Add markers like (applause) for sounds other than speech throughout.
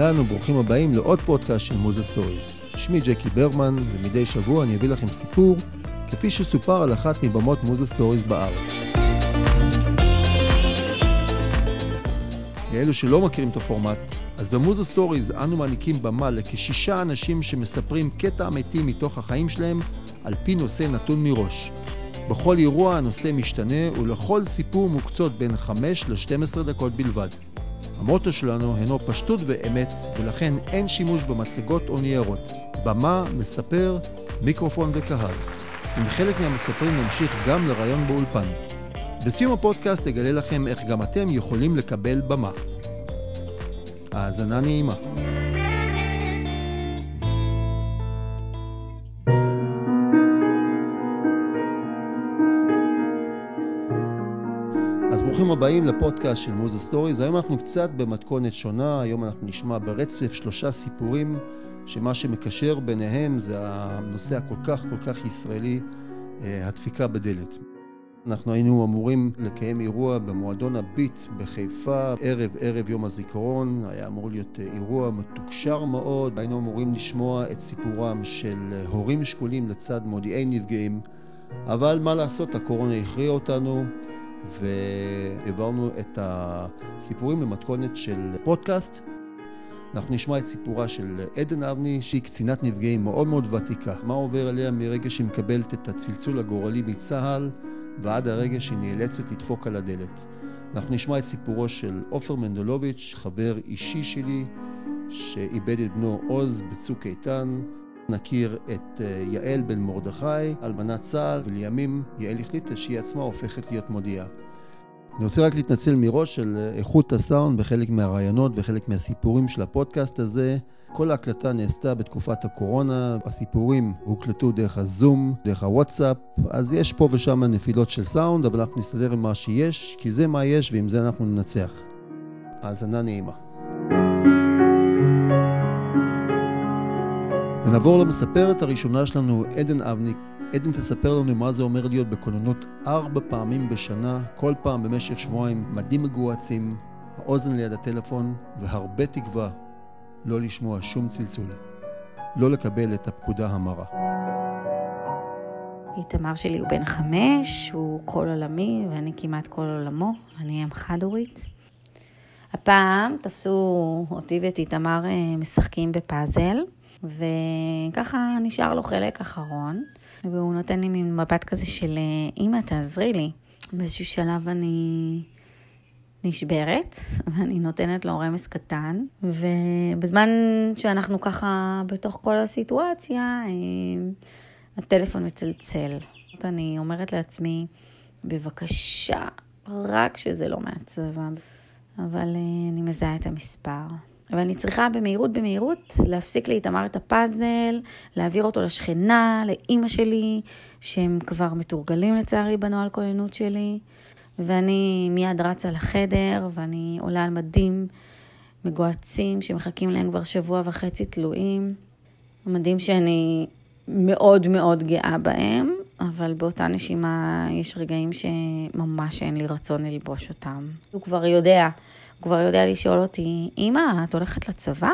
אהלן וברוכים הבאים לעוד פודקאסט של מוזה סטוריז. שמי ג'קי ברמן, ומדי שבוע אני אביא לכם סיפור, כפי שסופר על אחת מבמות מוזה סטוריז בארץ. לאלו שלא מכירים את הפורמט, אז במוזה סטוריז אנו מעניקים במה לכשישה אנשים שמספרים קטע אמיתי מתוך החיים שלהם על פי נושא נתון מראש. בכל אירוע הנושא משתנה ולכל סיפור מוקצות בין 5 ל-12 דקות בלבד. המוטו שלנו הינו פשטות ואמת, ולכן אין שימוש במצגות או ניירות. במה, מספר, מיקרופון וקהל. עם חלק מהמספרים נמשיך גם לרעיון באולפן. בסיום הפודקאסט אגלה לכם איך גם אתם יכולים לקבל במה. האזנה נעימה. ברוכים הבאים לפודקאסט של מוזה סטוריז. היום אנחנו קצת במתכונת שונה, היום אנחנו נשמע ברצף שלושה סיפורים, שמה שמקשר ביניהם זה הנושא הכל כך כל כך ישראלי, אה, הדפיקה בדלת. אנחנו היינו אמורים לקיים אירוע במועדון הביט בחיפה, ערב ערב יום הזיכרון, היה אמור להיות אה, אירוע מתוקשר מאוד, היינו אמורים לשמוע את סיפורם של אה, הורים שכולים לצד מודיעי נפגעים, אבל מה לעשות, הקורונה הכריעה אותנו. והעברנו את הסיפורים במתכונת של פודקאסט. אנחנו נשמע את סיפורה של עדן אבני, שהיא קצינת נפגעים מאוד מאוד ותיקה. מה עובר עליה מרגע שהיא מקבלת את הצלצול הגורלי מצה"ל ועד הרגע שהיא נאלצת לדפוק על הדלת. אנחנו נשמע את סיפורו של עופר מנדלוביץ', חבר אישי שלי, שאיבד את בנו עוז בצוק איתן. נכיר את אה, יעל בן מרדכי, אלמנת צה"ל, ולימים יעל החליטה שהיא עצמה הופכת להיות מודיעה. אני רוצה רק להתנצל מראש של אה, איכות הסאונד בחלק מהרעיונות וחלק מהסיפורים של הפודקאסט הזה. כל ההקלטה נעשתה בתקופת הקורונה, הסיפורים הוקלטו דרך הזום, דרך הוואטסאפ, אז יש פה ושם נפילות של סאונד, אבל אנחנו נסתדר עם מה שיש, כי זה מה יש ועם זה אנחנו ננצח. האזנה נעימה. ונעבור למספרת הראשונה שלנו, עדן אבניק. עדן תספר לנו מה זה אומר להיות בכוננות ארבע פעמים בשנה, כל פעם במשך שבועיים, מדים מגוהצים, האוזן ליד הטלפון, והרבה תקווה לא לשמוע שום צלצול. לא לקבל את הפקודה המרה. איתמר שלי הוא בן חמש, הוא כל עולמי ואני כמעט כל עולמו, אני אם חד-הורית. הפעם תפסו אותי ואת איתמר אה, משחקים בפאזל. וככה נשאר לו חלק אחרון, והוא נותן לי מין מבט כזה של אמא, תעזרי לי. באיזשהו שלב אני נשברת, (laughs) ואני נותנת לו רמז קטן, ובזמן שאנחנו ככה בתוך כל הסיטואציה, אה, הטלפון מצלצל. אני אומרת לעצמי, בבקשה, רק שזה לא מהצבא. אבל אה, אני מזהה את המספר. ואני צריכה במהירות במהירות להפסיק לאיתמר את הפאזל, להעביר אותו לשכנה, לאימא שלי, שהם כבר מתורגלים לצערי בנוהל כוננות שלי, ואני מיד רצה לחדר, ואני עולה על מדים מגוהצים שמחכים להם כבר שבוע וחצי תלויים. מדים שאני מאוד מאוד גאה בהם, אבל באותה נשימה יש רגעים שממש אין לי רצון ללבוש אותם. הוא כבר יודע הוא כבר יודע לשאול אותי, אמא, את הולכת לצבא?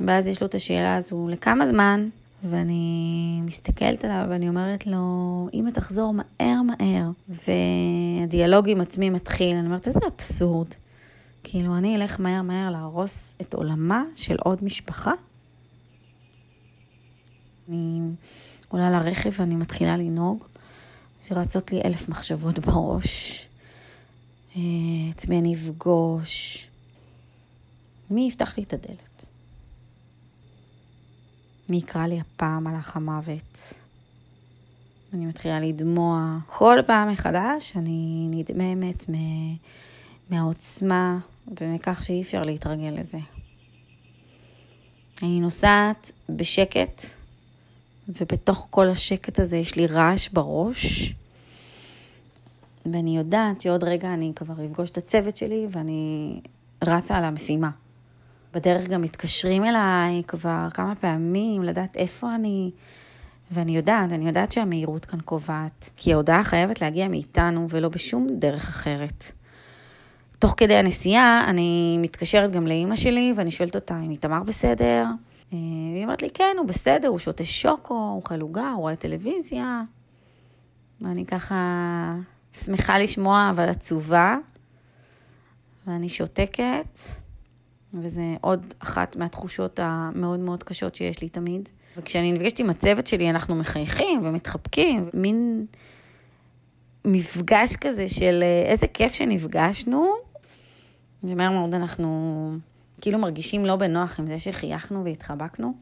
ואז יש לו את השאלה הזו, לכמה זמן? ואני מסתכלת עליו ואני אומרת לו, אמא תחזור מהר מהר. והדיאלוג עם עצמי מתחיל, אני אומרת, איזה אבסורד. כאילו, אני אלך מהר מהר להרוס את עולמה של עוד משפחה? אני עולה לרכב ואני מתחילה לנהוג, ורצות לי אלף מחשבות בראש. את מי אני אפגוש, מי יפתח לי את הדלת? מי יקרא לי הפעם מלאך המוות? אני מתחילה לדמוע. כל פעם מחדש אני נדממת מהעוצמה ומכך שאי אפשר להתרגל לזה. אני נוסעת בשקט, ובתוך כל השקט הזה יש לי רעש בראש. ואני יודעת שעוד רגע אני כבר אפגוש את הצוות שלי ואני רצה על המשימה. בדרך גם מתקשרים אליי כבר כמה פעמים לדעת איפה אני, ואני יודעת, אני יודעת שהמהירות כאן קובעת, כי ההודעה חייבת להגיע מאיתנו ולא בשום דרך אחרת. תוך כדי הנסיעה, אני מתקשרת גם לאימא שלי, ואני שואלת אותה אם איתמר בסדר. אה, והיא אומרת לי, כן, הוא בסדר, הוא שותה שוקו, הוא אוכל עוגה, הוא רואה טלוויזיה. ואני ככה שמחה לשמוע, אבל עצובה. ואני שותקת, וזה עוד אחת מהתחושות המאוד מאוד קשות שיש לי תמיד. וכשאני נפגשת עם הצוות שלי, אנחנו מחייכים ומתחבקים, מין מפגש כזה של אה, איזה כיף שנפגשנו, ומהר מאוד אנחנו כאילו מרגישים לא בנוח עם זה שחייכנו והתחבקנו,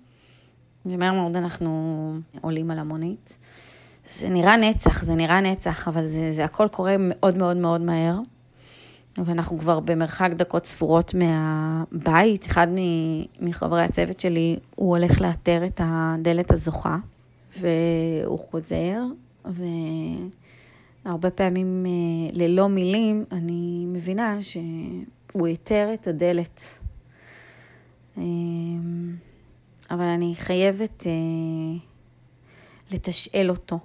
ומהר מאוד אנחנו עולים על המונית. זה נראה נצח, זה נראה נצח, אבל זה, זה הכל קורה מאוד מאוד מאוד מהר. ואנחנו כבר במרחק דקות ספורות מהבית. אחד מחברי הצוות שלי, הוא הולך לאתר את הדלת הזוכה, והוא חוזר, והרבה פעמים אה, ללא מילים, אני מבינה שהוא איתר את הדלת. אה, אבל אני חייבת אה, לתשאל אותו.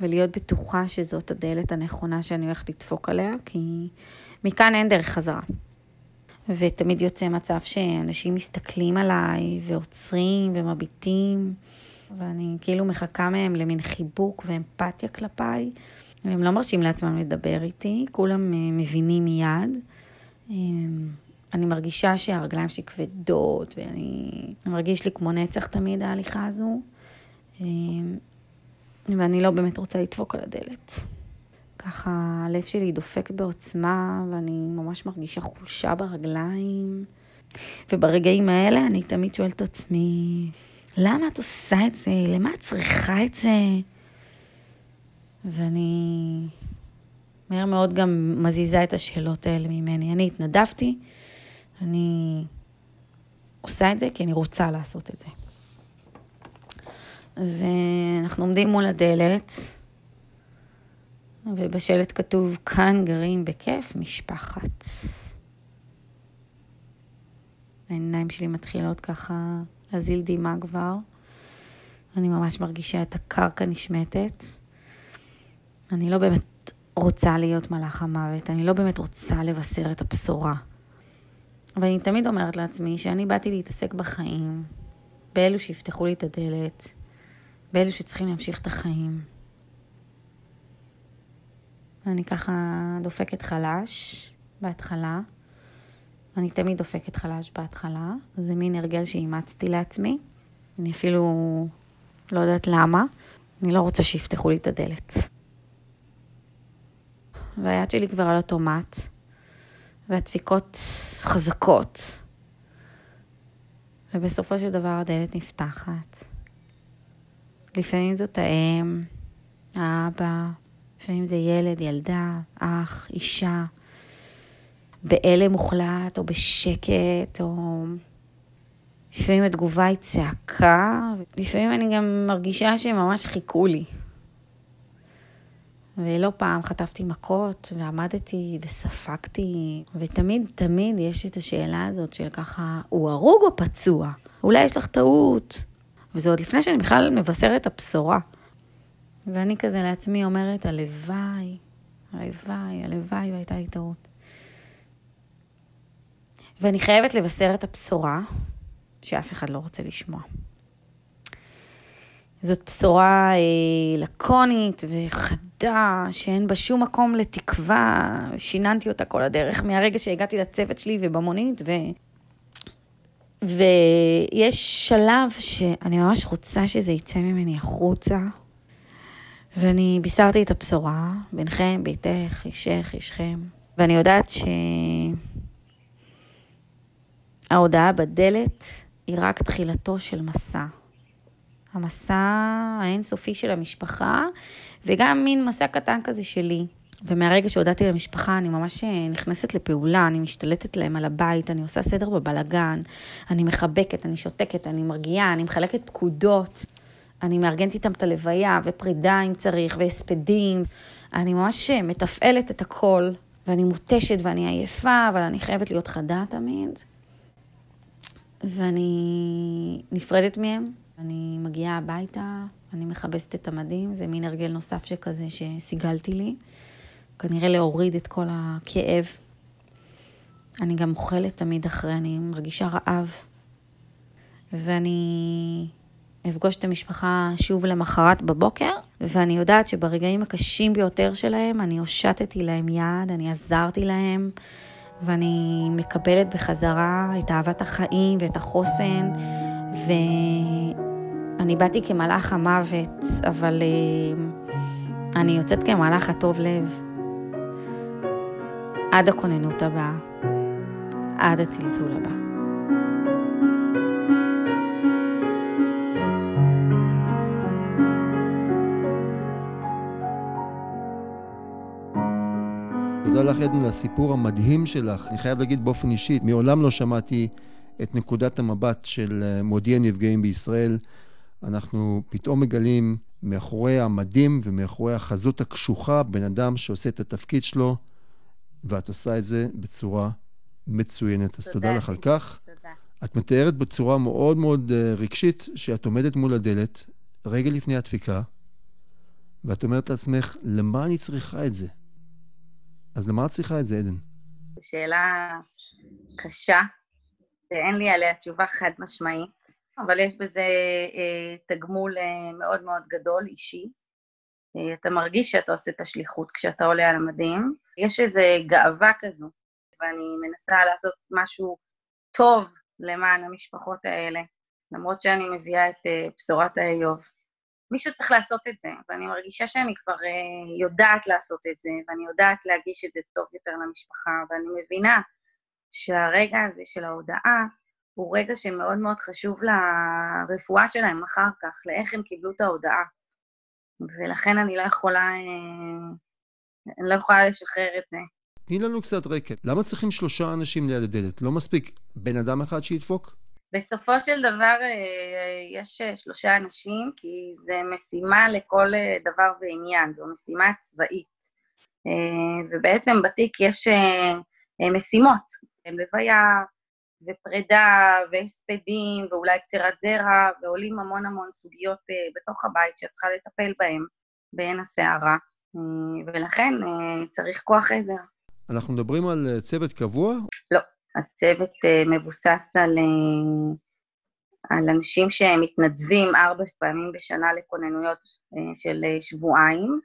ולהיות בטוחה שזאת הדלת הנכונה שאני הולכת לדפוק עליה, כי מכאן אין דרך חזרה. ותמיד יוצא מצב שאנשים מסתכלים עליי ועוצרים ומביטים, ואני כאילו מחכה מהם למין חיבוק ואמפתיה כלפיי, והם לא מרשים לעצמם לדבר איתי, כולם אה, מבינים מיד. אה, אני מרגישה שהרגליים שלי כבדות, ואני מרגיש לי כמו נצח תמיד ההליכה הזו. ואני לא באמת רוצה לדפוק על הדלת. ככה הלב שלי דופק בעוצמה, ואני ממש מרגישה חולשה ברגליים. וברגעים האלה אני תמיד שואלת את עצמי, למה את עושה את זה? למה את צריכה את זה? ואני מהר מאוד גם מזיזה את השאלות האלה ממני. אני התנדבתי, אני עושה את זה כי אני רוצה לעשות את זה. ואנחנו עומדים מול הדלת, ובשלט כתוב, כאן גרים בכיף משפחת. העיניים שלי מתחילות ככה להזיל דמעה כבר. אני ממש מרגישה את הקרקע נשמטת. אני לא באמת רוצה להיות מלאך המוות, אני לא באמת רוצה לבשר את הבשורה. אבל אני תמיד אומרת לעצמי שאני באתי להתעסק בחיים, באלו שיפתחו לי את הדלת, באלו שצריכים להמשיך את החיים. אני ככה דופקת חלש בהתחלה. אני תמיד דופקת חלש בהתחלה. זה מין הרגל שאימצתי לעצמי. אני אפילו לא יודעת למה. אני לא רוצה שיפתחו לי את הדלת. והיד שלי כבר על אוטומט, והדפיקות חזקות. ובסופו של דבר הדלת נפתחת. לפעמים זאת האם, האבא, לפעמים זה ילד, ילדה, אח, אישה, בהלם מוחלט או בשקט, או לפעמים התגובה היא צעקה, לפעמים אני גם מרגישה שהם ממש חיכו לי. ולא פעם חטפתי מכות ועמדתי וספגתי, ותמיד תמיד יש את השאלה הזאת של ככה, הוא הרוג או פצוע? אולי יש לך טעות. וזה עוד לפני שאני בכלל מבשרת את הבשורה. ואני כזה לעצמי אומרת, הלוואי, הלוואי, הלוואי והייתה לי טעות. ואני חייבת לבשר את הבשורה שאף אחד לא רוצה לשמוע. זאת בשורה אה, לקונית וחדה, שאין בה שום מקום לתקווה. שיננתי אותה כל הדרך מהרגע שהגעתי לצוות שלי ובמונית, ו... ויש שלב שאני ממש רוצה שזה יצא ממני החוצה, ואני בישרתי את הבשורה, בינכם, ביתך, אישך, אישכם, ואני יודעת שההודעה בדלת היא רק תחילתו של מסע. המסע האינסופי של המשפחה, וגם מין מסע קטן כזה שלי. ומהרגע שהודעתי למשפחה, אני ממש אה, נכנסת לפעולה, אני משתלטת להם על הבית, אני עושה סדר בבלגן, אני מחבקת, אני שותקת, אני מרגיעה, אני מחלקת פקודות, אני מארגנת איתם את הלוויה, ופרידה אם צריך, והספדים. אני ממש אה, מתפעלת את הכל, ואני מותשת ואני עייפה, אבל אני חייבת להיות חדה תמיד. ואני נפרדת מהם, אני מגיעה הביתה, אני מכבסת את המדים, זה מין הרגל נוסף שכזה שסיגלתי לי. כנראה להוריד את כל הכאב. אני גם אוכלת תמיד אחרי, אני מרגישה רעב. ואני אפגוש את המשפחה שוב למחרת בבוקר, ואני יודעת שברגעים הקשים ביותר שלהם, אני הושטתי להם יד, אני עזרתי להם, ואני מקבלת בחזרה את אהבת החיים ואת החוסן, ואני באתי כמלאך המוות, אבל uh, אני יוצאת כמלאך הטוב לב. עד הכוננות הבאה, עד הצלצול הבא. תודה לך, עדן, על הסיפור המדהים שלך. אני חייב להגיד באופן אישי, מעולם לא שמעתי את נקודת המבט של אה, מודיע נפגעים בישראל. אנחנו פתאום מגלים מאחורי המדים ומאחורי החזות הקשוחה בן אדם שעושה את התפקיד שלו, ואת עושה את זה בצורה מצוינת. אז תודה, תודה לך על כך. תודה. את מתארת בצורה מאוד מאוד אה, רגשית שאת עומדת מול הדלת, רגע לפני הדפיקה, ואת אומרת לעצמך, למה אני צריכה את זה? אז למה את צריכה את זה, עדן? זו שאלה קשה, ואין לי עליה תשובה חד משמעית, אבל יש בזה אה, תגמול אה, מאוד מאוד גדול, אישי. אה, אתה מרגיש שאתה עושה את השליחות כשאתה עולה על המדים. יש איזו גאווה כזו, ואני מנסה לעשות משהו טוב למען המשפחות האלה, למרות שאני מביאה את אה, בשורת האיוב. מישהו צריך לעשות את זה, ואני מרגישה שאני כבר uh, יודעת לעשות את זה, ואני יודעת להגיש את זה טוב יותר למשפחה, ואני מבינה שהרגע הזה של ההודעה הוא רגע שמאוד מאוד חשוב לרפואה שלהם אחר כך, לאיך הם קיבלו את ההודעה. ולכן אני לא יכולה, uh, אני לא יכולה לשחרר את זה. תני לנו קצת רקע. למה צריכים שלושה אנשים ליד הדלת? לא מספיק בן אדם אחד שידפוק? בסופו של דבר אה, יש אה, שלושה אנשים, כי זה משימה לכל אה, דבר ועניין, זו משימה צבאית. ובעצם בתיק יש משימות, לוויה ופרידה והספדים ואולי קצירת זרע, ועולים המון המון סוגיות בתוך הבית שאת צריכה לטפל בהן בעין הסערה, ולכן צריך כוח עזר. אנחנו מדברים על צוות קבוע? לא, הצוות אה, מבוסס על, אה, על אנשים שמתנדבים ארבע פעמים בשנה לכוננויות אה, של שבועיים,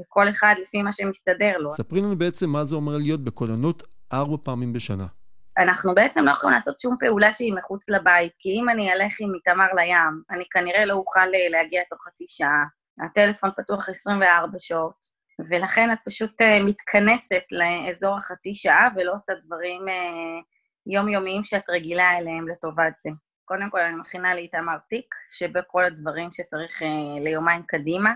וכל אחד לפי מה שמסתדר לו. ספרי לנו בעצם מה זה אומר להיות בכוננות ארבע פעמים בשנה. אנחנו בעצם לא יכולים לעשות שום פעולה שהיא מחוץ לבית, כי אם אני אלך עם איתמר לים, אני כנראה לא אוכל להגיע תוך חצי שעה. הטלפון פתוח 24 שעות. ולכן את פשוט uh, מתכנסת לאזור החצי שעה ולא עושה דברים uh, יומיומיים שאת רגילה אליהם לטובת זה. קודם כל, אני מכינה לאיתמר תיק, שבכל הדברים שצריך uh, ליומיים קדימה.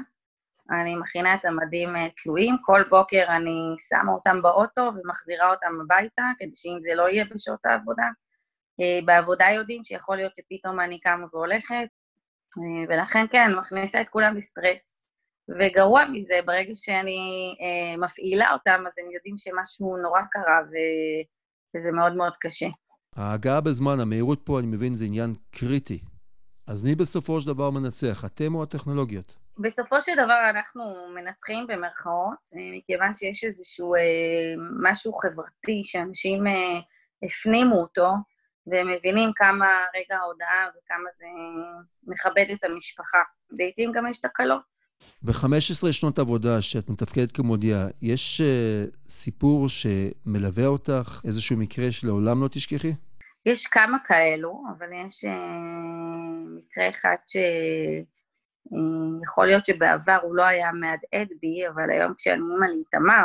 אני מכינה את המדים תלויים, כל בוקר אני שמה אותם באוטו ומחזירה אותם הביתה, כדי שאם זה לא יהיה בשעות העבודה. בעבודה יודעים שיכול להיות שפתאום אני קמה והולכת, ולכן כן, מכניסה את כולם לסטרס. וגרוע מזה, ברגע שאני אה, מפעילה אותם, אז הם יודעים שמשהו נורא קרה, ו... וזה מאוד מאוד קשה. ההגעה בזמן, המהירות פה, אני מבין, זה עניין קריטי. אז מי בסופו של דבר מנצח, אתם או הטכנולוגיות? בסופו של דבר אנחנו מנצחים במרכאות, אה, מכיוון שיש איזשהו אה, משהו חברתי שאנשים אה, הפנימו אותו, והם מבינים כמה רגע ההודעה וכמה זה מכבד את המשפחה. לעיתים גם יש תקלות. ב-15 שנות עבודה שאת מתפקדת כמודיעה, יש uh, סיפור שמלווה אותך, איזשהו מקרה שלעולם לא תשכחי? יש כמה כאלו, אבל יש uh, מקרה אחד שיכול uh, להיות שבעבר הוא לא היה מהדהד בי, אבל היום כשאני אימא לאיתמר,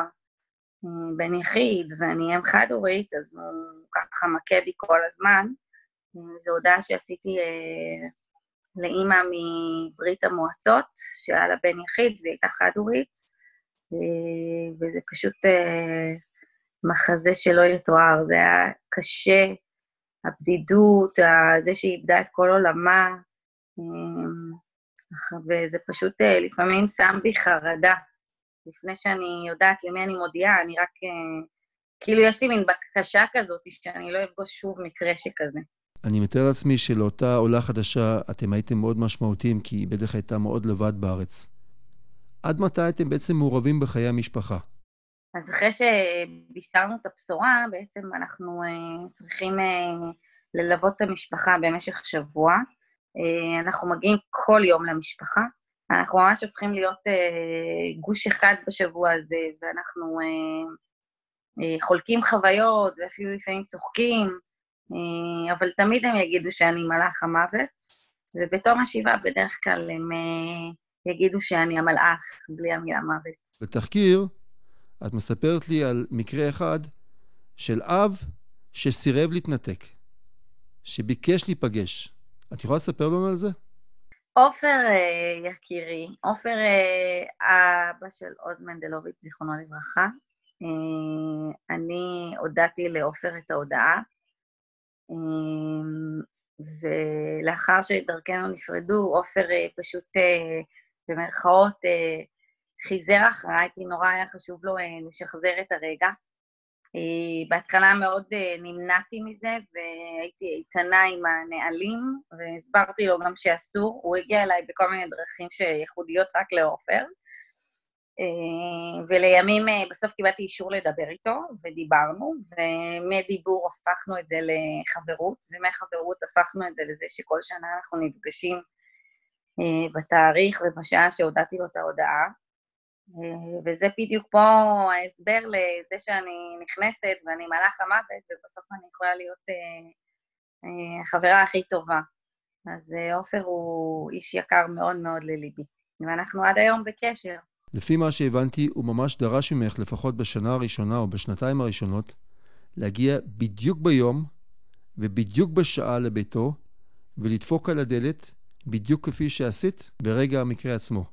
בן יחיד ואני אם חד-הורית, אז הוא ככה מכה בי כל הזמן. זו הודעה שעשיתי אה, לאימא מברית המועצות, שהיה לה בן יחיד והיא הייתה חד-הורית, אה, וזה פשוט אה, מחזה שלא יתואר, זה היה קשה, הבדידות, זה שהיא איבדה את כל עולמה, וזה פשוט לפעמים שם בי חרדה. לפני שאני יודעת למי אני מודיעה, אני רק... אה, כאילו, יש לי מין בקשה כזאת שאני לא אפגוש שוב מקרה שכזה. אני מתאר לעצמי שלאותה עולה חדשה אתם הייתם מאוד משמעותיים, כי היא בטח הייתה מאוד לבד בארץ. עד מתי אתם בעצם מעורבים בחיי המשפחה? אז אחרי שבישרנו את הבשורה, בעצם אנחנו צריכים ללוות את המשפחה במשך שבוע. אנחנו מגיעים כל יום למשפחה. אנחנו ממש הופכים להיות גוש אחד בשבוע הזה, ואנחנו חולקים חוויות, ואפילו לפעמים צוחקים, אבל תמיד הם יגידו שאני מלאך המוות, ובתום השבעה בדרך כלל הם יגידו שאני המלאך, בלי המילה מוות. בתחקיר, את מספרת לי על מקרה אחד של אב שסירב להתנתק, שביקש להיפגש. את יכולה לספר לנו על זה? עופר אה, יקירי, עופר אה, אבא של עוז מנדלוביץ', זיכרונו לברכה. אה, אני הודעתי לעופר את ההודעה, ולאחר שדרכנו נפרדו, עופר פשוט במרכאות חיזר אחריי, כי נורא היה חשוב לו לשחזר את הרגע. אה, בהתחלה מאוד אה, נמנעתי מזה והייתי איתנה עם הנהלים והסברתי לו גם שאסור, הוא הגיע אליי בכל מיני דרכים שייחודיות רק לעופר. אה, ולימים בסוף קיבלתי אישור לדבר איתו ודיברנו ומדיבור הפכנו את זה לחברות ומחברות הפכנו את זה לזה שכל שנה אנחנו נפגשים בתאריך ובשעה שהודעתי לו את ההודעה. אה, וזה בדיוק פה ההסבר לזה שאני נכנסת ואני מלאך המוות, ובסוף אני יכולה להיות אה, החברה הכי טובה. אז אה, עופר הוא איש יקר מאוד מאוד לליבי, ואנחנו עד היום בקשר. לפי מה שהבנתי, הוא ממש דרש ממך, לפחות בשנה הראשונה או בשנתיים הראשונות, להגיע בדיוק ביום ובדיוק בשעה לביתו, ולדפוק על הדלת, בדיוק כפי שעשית ברגע המקרה עצמו.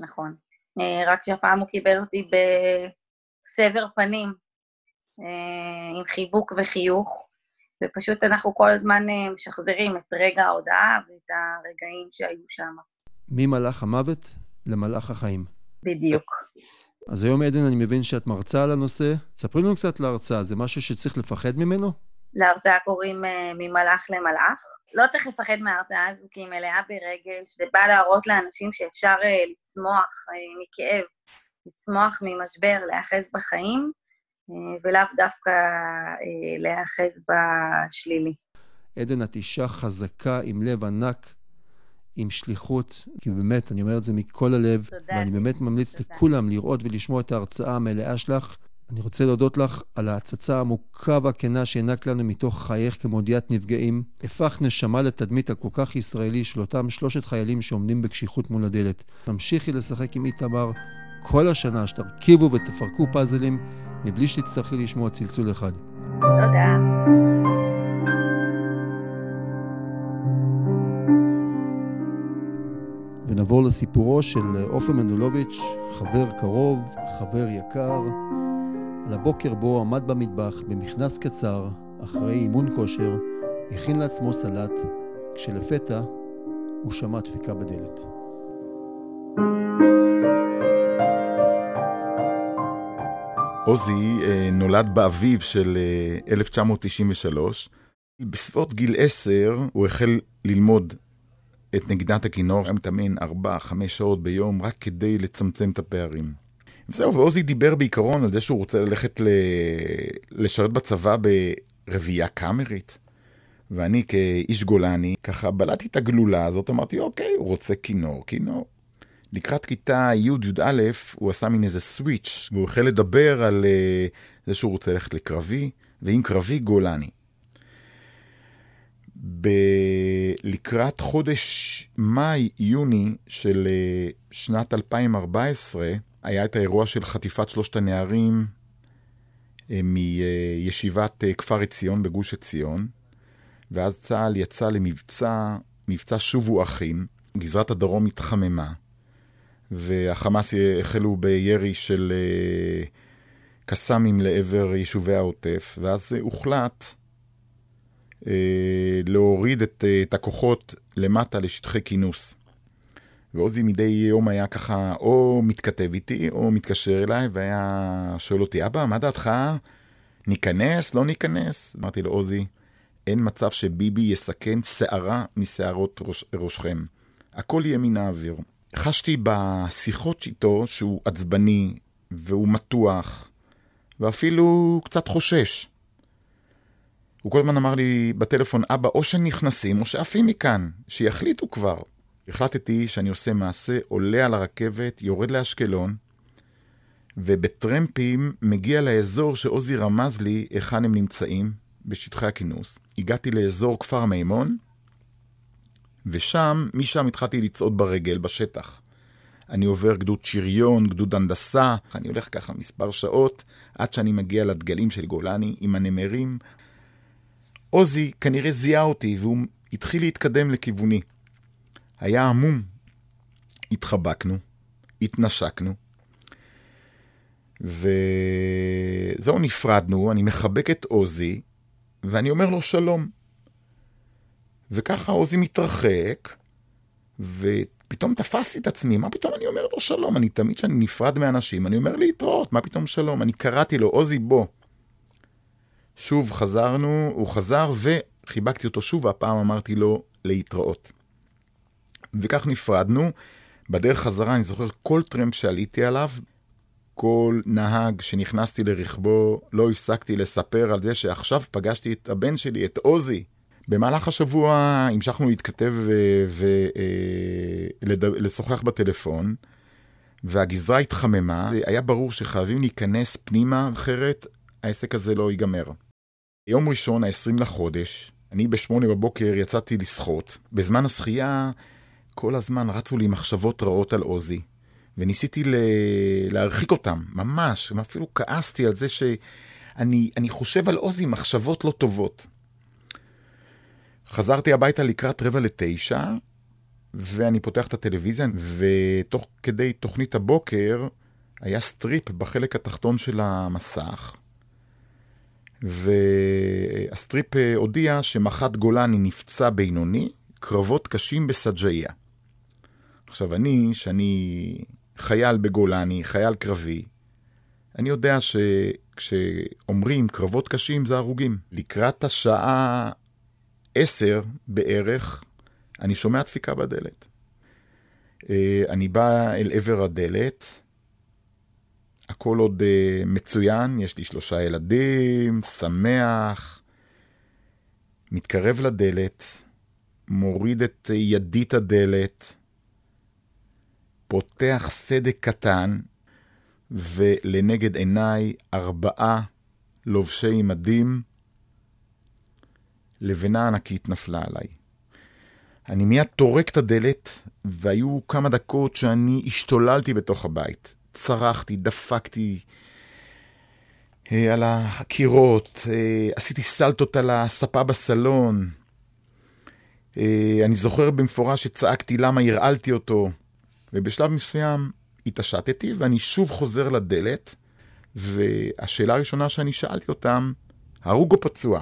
נכון. אה, רק שהפעם הוא קיבל אותי בסבר פנים, אה, עם חיבוק וחיוך, ופשוט אנחנו כל הזמן אה, משחזרים את רגע ההודעה ואת הרגעים שהיו שם. ממלאך המוות למלאך החיים. בדיוק. אז היום, עדן, אני מבין שאת מרצה על הנושא. ספרי לנו קצת להרצאה, זה משהו שצריך לפחד ממנו? להרצאה קוראים ממלאך למלאך. לא צריך לפחד מההרצאה הזו, כי היא מלאה ברגש, ובאה להראות לאנשים שאפשר uh, לצמוח uh, מכאב, לצמוח ממשבר, להיאחז בחיים, uh, ולאו דווקא uh, להיאחז בשלילי. עדן, את אישה חזקה עם לב ענק, עם שליחות, כי באמת, אני אומר את זה מכל הלב, תודה. ואני באמת ממליץ תודה. לכולם לראות ולשמוע את ההרצאה המלאה שלך. אני רוצה להודות לך על ההצצה העמוקה והכנה שהענקת לנו מתוך חייך כמודיעת נפגעים. הפך נשמה לתדמית הכל כך ישראלי של אותם שלושת חיילים שעומדים בקשיחות מול הדלת. תמשיכי לשחק עם איתמר כל השנה, שתרכיבו ותפרקו פאזלים, מבלי שתצטרכי לשמוע צלצול אחד. תודה. ונעבור לסיפורו של עופר מנדולוביץ', חבר קרוב, חבר יקר, על הבוקר בו עמד במטבח במכנס קצר, אחרי אימון כושר, הכין לעצמו סלט, כשלפתע הוא שמע דפיקה בדלת. עוזי אה, נולד באביב של 1993. אה, בסביבות גיל 10 הוא החל ללמוד את נגידת הכינור, היה מתאמן 4-5 שעות ביום רק כדי לצמצם את הפערים. זהו, ועוזי דיבר בעיקרון על זה שהוא רוצה ללכת ל... לשרת בצבא ברביעייה קאמרית. ואני כאיש גולני, ככה בלעתי את הגלולה הזאת, אמרתי, אוקיי, הוא רוצה כינור, כינור. לקראת כיתה י'-י"א, הוא עשה מין איזה סוויץ', והוא החל לדבר על uh, זה שהוא רוצה ללכת לקרבי, ואם קרבי, גולני. ב... לקראת חודש מאי-יוני של uh, שנת 2014, היה את האירוע של חטיפת שלושת הנערים אה, מישיבת אה, כפר עציון בגוש עציון, ואז צה"ל יצא למבצע, מבצע שובו אחים, גזרת הדרום התחממה, והחמאס החלו בירי של אה, קסאמים לעבר יישובי העוטף, ואז הוחלט להוריד את, את הכוחות למטה לשטחי כינוס. ועוזי מדי יום היה ככה או מתכתב איתי או מתקשר אליי והיה שואל אותי, אבא, מה דעתך? ניכנס? לא ניכנס? אמרתי לו, עוזי, אין מצב שביבי יסכן שערה משערות ראש, ראשכם. הכל יהיה מן האוויר. חשתי בשיחות איתו שהוא עצבני והוא מתוח ואפילו קצת חושש. הוא כל הזמן אמר לי בטלפון, אבא, או שנכנסים או שעפים מכאן, שיחליטו כבר. החלטתי שאני עושה מעשה, עולה על הרכבת, יורד לאשקלון, ובטרמפים מגיע לאזור שעוזי רמז לי היכן הם נמצאים, בשטחי הכינוס. הגעתי לאזור כפר מימון, ושם, משם התחלתי לצעוד ברגל, בשטח. אני עובר גדוד שריון, גדוד הנדסה, אני הולך ככה מספר שעות, עד שאני מגיע לדגלים של גולני עם הנמרים. עוזי כנראה זיהה אותי, והוא התחיל להתקדם לכיווני. היה עמום. התחבקנו, התנשקנו, וזהו, נפרדנו, אני מחבק את עוזי, ואני אומר לו שלום. וככה עוזי מתרחק, ופתאום תפסתי את עצמי, מה פתאום אני אומר לו שלום? אני תמיד כשאני נפרד מאנשים, אני אומר להתראות, מה פתאום שלום? אני קראתי לו, עוזי בוא. שוב חזרנו, הוא חזר וחיבקתי אותו שוב, והפעם אמרתי לו להתראות. וכך נפרדנו. בדרך חזרה אני זוכר כל טרמפ שעליתי עליו, כל נהג שנכנסתי לרכבו, לא הפסקתי לספר על זה שעכשיו פגשתי את הבן שלי, את עוזי. במהלך השבוע המשכנו להתכתב ולשוחח אה, בטלפון, והגזרה התחממה, היה ברור שחייבים להיכנס פנימה, אחרת העסק הזה לא ייגמר. יום ראשון, ה-20 לחודש, אני בשמונה בבוקר יצאתי לשחות. בזמן השחייה, כל הזמן רצו לי מחשבות רעות על עוזי. וניסיתי ל... להרחיק אותם, ממש, אפילו כעסתי על זה שאני חושב על עוזי מחשבות לא טובות. חזרתי הביתה לקראת רבע לתשע, ואני פותח את הטלוויזיה, ותוך כדי תוכנית הבוקר היה strip בחלק התחתון של המסך, וה strip הודיע שמח"ט גולני נפצע בינוני, קרבות קשים בסג'איה. עכשיו, אני, שאני חייל בגולני, חייל קרבי, אני יודע שכשאומרים קרבות קשים זה הרוגים. לקראת השעה עשר בערך, אני שומע דפיקה בדלת. אה, אני בא אל עבר הדלת, הכל עוד אה, מצוין, יש לי שלושה ילדים, שמח, מתקרב לדלת, מוריד את ידית הדלת, פותח סדק קטן, ולנגד עיניי ארבעה לובשי מדים, לבנה ענקית נפלה עליי. אני מיד טורק את הדלת, והיו כמה דקות שאני השתוללתי בתוך הבית. צרחתי, דפקתי אה, על הקירות, אה, עשיתי סלטות על הספה בסלון. אה, אני זוכר במפורש שצעקתי למה הרעלתי אותו. ובשלב מסוים התעשתתי ואני שוב חוזר לדלת, והשאלה הראשונה שאני שאלתי אותם, הרוג או פצוע?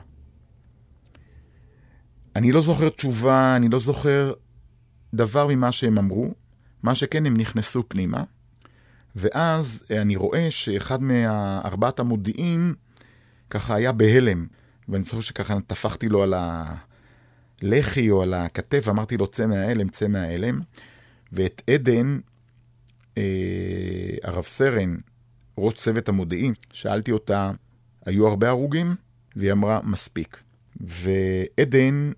אני לא זוכר תשובה, אני לא זוכר דבר ממה שהם אמרו, מה שכן, הם נכנסו פנימה, ואז אני רואה שאחד מארבעת המודיעים ככה היה בהלם, ואני זוכר שככה טפחתי לו על הלחי או על הכתף, ואמרתי לו, צא מההלם, צא מההלם. ואת עדן, אה, הרב סרן, ראש צוות המודיעין, שאלתי אותה, היו הרבה הרוגים? והיא אמרה, מספיק. ועדן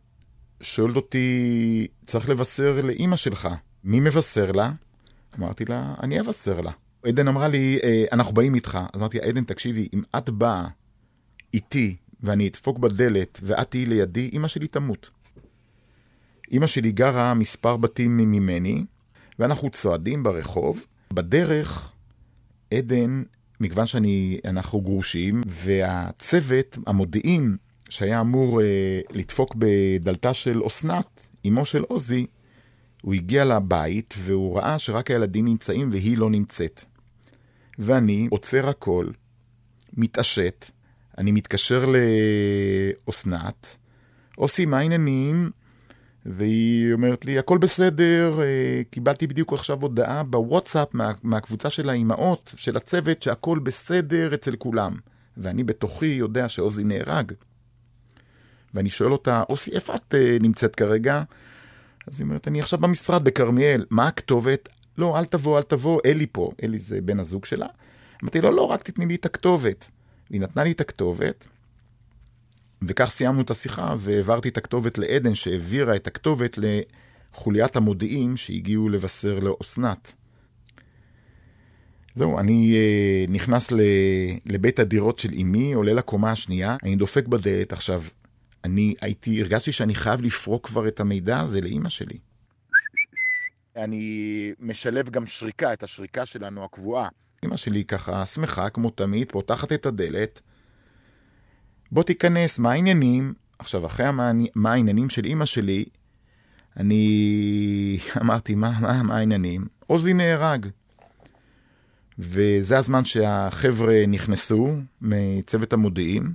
שואלת אותי, צריך לבשר לאימא שלך. מי מבשר לה? אמרתי לה, אני אבשר לה. עדן אמרה לי, אה, אנחנו באים איתך. אז אמרתי, עדן, תקשיבי, אם את באה איתי ואני אדפוק בדלת ואת תהיי לידי, אימא שלי תמות. אימא שלי גרה מספר בתים ממני, ואנחנו צועדים ברחוב. בדרך, עדן, מכיוון שאנחנו גרושים, והצוות, המודיעין, שהיה אמור אה, לדפוק בדלתה של אסנת, אמו של עוזי, הוא הגיע לבית והוא ראה שרק הילדים נמצאים והיא לא נמצאת. ואני עוצר הכל, מתעשת, אני מתקשר לאסנת, אוסי, מה העניינים? והיא אומרת לי, הכל בסדר, אה, קיבלתי בדיוק עכשיו הודעה בוואטסאפ מה, מהקבוצה של האימהות, של הצוות, שהכל בסדר אצל כולם. ואני בתוכי יודע שעוזי נהרג. ואני שואל אותה, אוסי, איפה את אה, נמצאת כרגע? אז היא אומרת, אני עכשיו במשרד בכרמיאל, מה הכתובת? לא, אל תבוא, אל תבוא, אלי פה. אלי זה בן הזוג שלה. אמרתי לו, לא, רק תתני לי את הכתובת. והיא נתנה לי את הכתובת, וכך סיימנו את השיחה, והעברתי את הכתובת לעדן, שהעבירה את הכתובת לחוליית המודיעין שהגיעו לבשר לאסנת. זהו, אני uh, נכנס ל, לבית הדירות של אמי, עולה לקומה השנייה, אני דופק בדלת. עכשיו, אני הייתי, הרגשתי שאני חייב לפרוק כבר את המידע הזה לאימא שלי. אני משלב גם שריקה, את השריקה שלנו הקבועה. אמא שלי ככה שמחה כמו תמיד, פותחת את הדלת. בוא תיכנס, מה העניינים? עכשיו, אחרי מה, מה העניינים של אמא שלי, אני (laughs) אמרתי, מה, מה, מה העניינים? עוזי נהרג. וזה הזמן שהחבר'ה נכנסו מצוות המודיעין.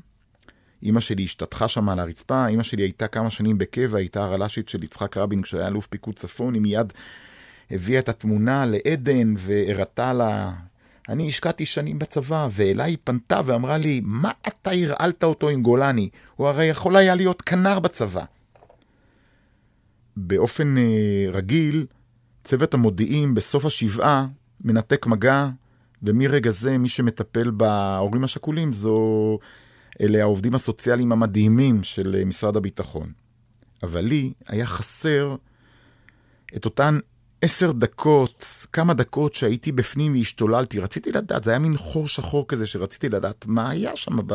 אימא שלי השתטחה שם על הרצפה, אימא שלי הייתה כמה שנים בקבע, הייתה הרל"שית של יצחק רבין כשהיה אלוף פיקוד צפון, היא מיד הביאה את התמונה לעדן והראתה לה... אני השקעתי שנים בצבא, ואליי היא פנתה ואמרה לי, מה אתה הרעלת אותו עם גולני? הוא הרי יכול היה להיות כנר בצבא. באופן אה, רגיל, צוות המודיעין בסוף השבעה מנתק מגע, ומרגע זה מי שמטפל בהורים השכולים זו... אלה העובדים הסוציאליים המדהימים של אה, משרד הביטחון. אבל לי היה חסר את אותן עשר דקות, כמה דקות שהייתי בפנים והשתוללתי. רציתי לדעת, זה היה מין חור שחור כזה שרציתי לדעת מה היה שם ב...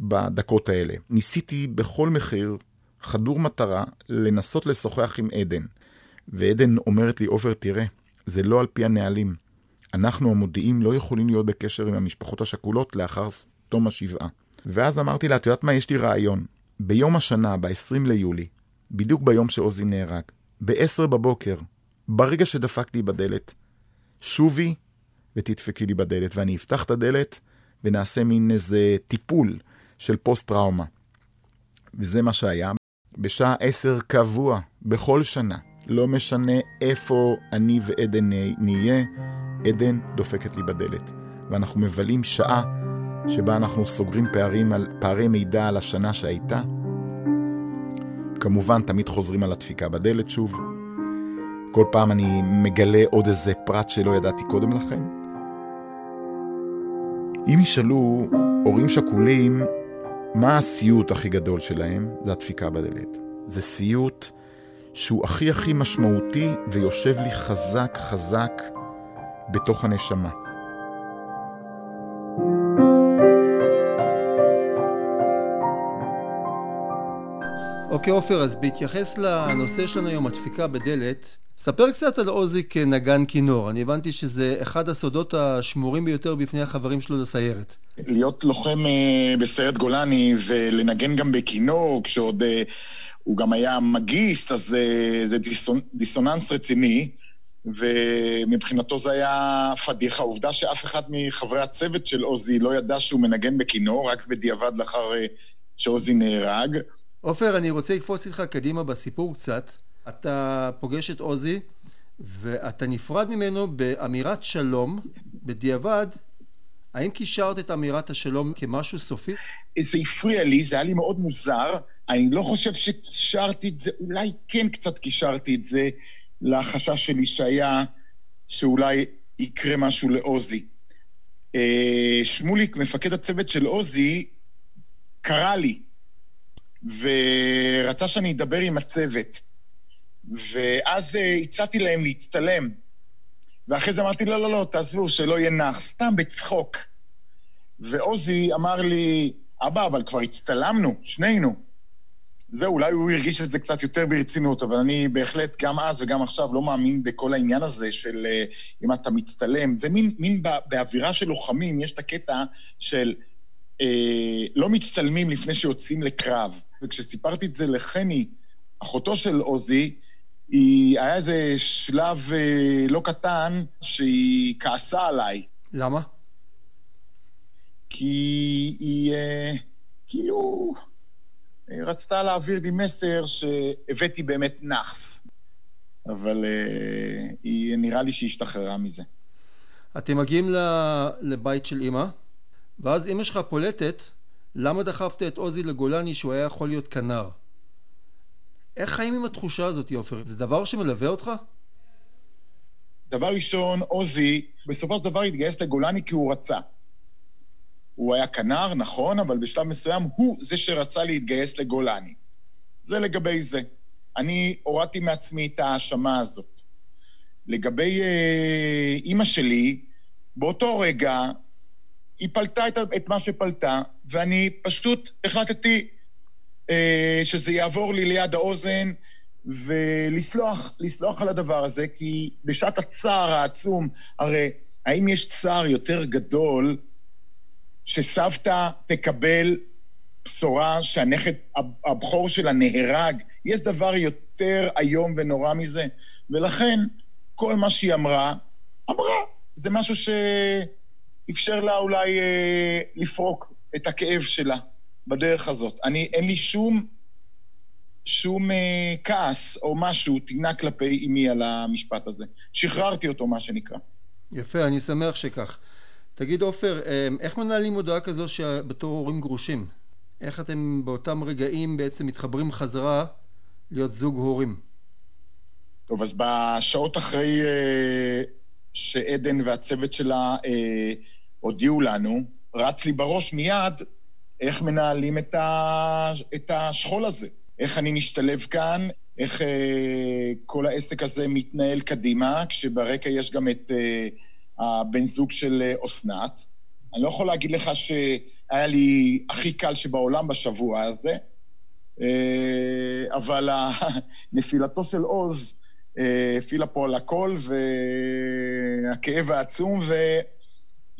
בדקות האלה. ניסיתי בכל מחיר, חדור מטרה, לנסות לשוחח עם עדן. ועדן אומרת לי, עופר, תראה, זה לא על פי הנהלים. אנחנו המודיעים לא יכולים להיות בקשר עם המשפחות השכולות לאחר תום השבעה. ואז אמרתי לה, את יודעת מה, יש לי רעיון. ביום השנה, ב-20 ליולי, בדיוק ביום שעוזי נהרג, ב-10 בבוקר, ברגע שדפקתי בדלת, שובי ותדפקי לי בדלת, ואני אפתח את הדלת ונעשה מין איזה טיפול של פוסט-טראומה. וזה מה שהיה. בשעה 10 קבוע, בכל שנה, לא משנה איפה אני ועדן נהיה, עדן דופקת לי בדלת. ואנחנו מבלים שעה שבה אנחנו סוגרים פערים על, פערי מידע על השנה שהייתה. כמובן, תמיד חוזרים על הדפיקה בדלת שוב. כל פעם אני מגלה עוד איזה פרט שלא ידעתי קודם לכן. אם ישאלו הורים שכולים מה הסיוט הכי גדול שלהם, זה הדפיקה בדלת. זה סיוט שהוא הכי הכי משמעותי ויושב לי חזק חזק בתוך הנשמה. אוקיי, עופר, אז בהתייחס לנושא שלנו היום, הדפיקה בדלת, ספר קצת על עוזי כנגן כינור. אני הבנתי שזה אחד הסודות השמורים ביותר בפני החברים שלו לסיירת. להיות לוחם uh, בסיירת גולני ולנגן גם בכינור, כשעוד uh, הוא גם היה מגיסט, אז uh, זה דיסונ... דיסוננס רציני. ומבחינתו זה היה פדיחה. העובדה שאף אחד מחברי הצוות של עוזי לא ידע שהוא מנגן בכינור, רק בדיעבד לאחר שעוזי נהרג. עופר, אני רוצה לקפוץ איתך קדימה בסיפור קצת. אתה פוגש את עוזי, ואתה נפרד ממנו באמירת שלום, בדיעבד. האם קישרת את אמירת השלום כמשהו סופי? זה הפריע לי, זה היה לי מאוד מוזר. אני לא חושב שקישרתי את זה, אולי כן קצת קישרתי את זה לחשש שלי שהיה שאולי יקרה משהו לעוזי. אה, שמוליק, מפקד הצוות של עוזי, קרא לי ורצה שאני אדבר עם הצוות. ואז אה, הצעתי להם להצטלם. ואחרי זה אמרתי, לא, לא, לא, תעזבו, שלא יהיה נח, סתם בצחוק. ועוזי אמר לי, אבא, אבל כבר הצטלמנו, שנינו. זהו, אולי הוא הרגיש את זה קצת יותר ברצינות, אבל אני בהחלט, גם אז וגם עכשיו, לא מאמין בכל העניין הזה של uh, אם אתה מצטלם. זה מין, מין באווירה של לוחמים, יש את הקטע של uh, לא מצטלמים לפני שיוצאים לקרב. וכשסיפרתי את זה לחני, אחותו של עוזי, היא, היה איזה שלב אה, לא קטן שהיא כעסה עליי. למה? כי היא אה, כאילו היא רצתה להעביר לי מסר שהבאתי באמת נאחס, אבל אה, היא, נראה לי שהיא השתחררה מזה. אתם מגיעים לבית של אימא, ואז אימא שלך פולטת למה דחפת את עוזי לגולני שהוא היה יכול להיות כנר? איך חיים עם התחושה הזאת, עופר? זה דבר שמלווה אותך? דבר ראשון, עוזי בסופו של דבר התגייס לגולני כי הוא רצה. הוא היה כנר, נכון, אבל בשלב מסוים הוא זה שרצה להתגייס לגולני. זה לגבי זה. אני הורדתי מעצמי את ההאשמה הזאת. לגבי אה, אימא שלי, באותו רגע היא פלטה את, את מה שפלטה, ואני פשוט החלטתי שזה יעבור לי ליד האוזן, ולסלוח, לסלוח על הדבר הזה, כי בשעת הצער העצום, הרי האם יש צער יותר גדול שסבתא תקבל בשורה שהנכד הבכור שלה נהרג? יש דבר יותר איום ונורא מזה? ולכן, כל מה שהיא אמרה, אמרה. זה משהו שאפשר לה אולי אה, לפרוק את הכאב שלה בדרך הזאת. אני, אין לי שום, שום אה, כעס או משהו, תגנה כלפי אמי על המשפט הזה. שחררתי אותו, מה שנקרא. יפה, אני שמח שכך. תגיד, עופר, אה, איך מנהלים הודעה כזו שבתור הורים גרושים? איך אתם באותם רגעים בעצם מתחברים חזרה להיות זוג הורים? טוב, אז בשעות אחרי אה, שעדן והצוות שלה אה, הודיעו לנו, רץ לי בראש מיד איך מנהלים את, ה, את השכול הזה. איך אני משתלב כאן, איך אה, כל העסק הזה מתנהל קדימה, כשברקע יש גם את אה, הבן זוג של אה, אסנת. אני לא יכול להגיד לך שהיה לי הכי קל שבעולם בשבוע הזה, אה, אבל (laughs) נפילתו של עוז אה, הפעילה פה על הכל, והכאב העצום,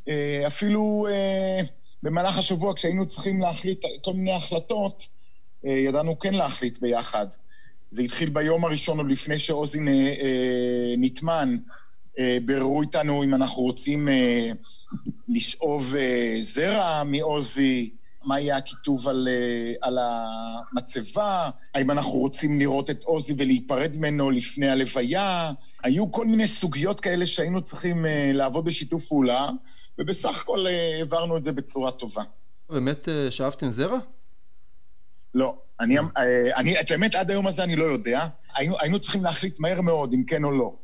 ואפילו אה, במהלך השבוע, כשהיינו צריכים להחליט כל מיני החלטות, אה, ידענו כן להחליט ביחד. זה התחיל ביום הראשון, עוד לפני שעוזי נטמן, ביררו איתנו אם אנחנו רוצים לשאוב זרע מעוזי, מה יהיה הכיתוב על, אה, על המצבה, האם אנחנו רוצים לראות את עוזי ולהיפרד ממנו לפני הלוויה. היו כל מיני סוגיות כאלה שהיינו צריכים אה, לעבוד בשיתוף פעולה, ובסך הכל אה, העברנו את זה בצורה טובה. באמת שאפתם זרע? לא. אני, אני, את האמת, עד היום הזה אני לא יודע. היינו, היינו צריכים להחליט מהר מאוד אם כן או לא.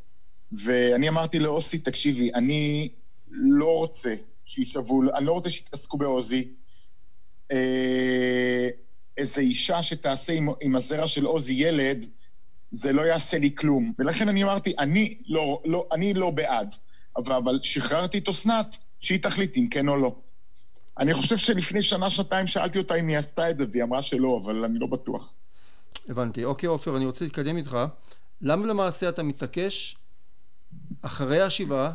ואני אמרתי לאוסי, תקשיבי, אני לא רוצה שישבו, אני לא רוצה שיתעסקו בעוזי. אה, איזו אישה שתעשה עם, עם הזרע של עוזי ילד, זה לא יעשה לי כלום. ולכן אני אמרתי, אני לא, לא, אני לא בעד, אבל, אבל שחררתי את אסנת, שהיא תחליט אם כן או לא. אני חושב שלפני שנה-שנתיים שאלתי אותה אם היא עשתה את זה, והיא אמרה שלא, אבל אני לא בטוח. הבנתי. אוקיי, עופר, אני רוצה להתקדם איתך. למה למעשה אתה מתעקש אחרי השבעה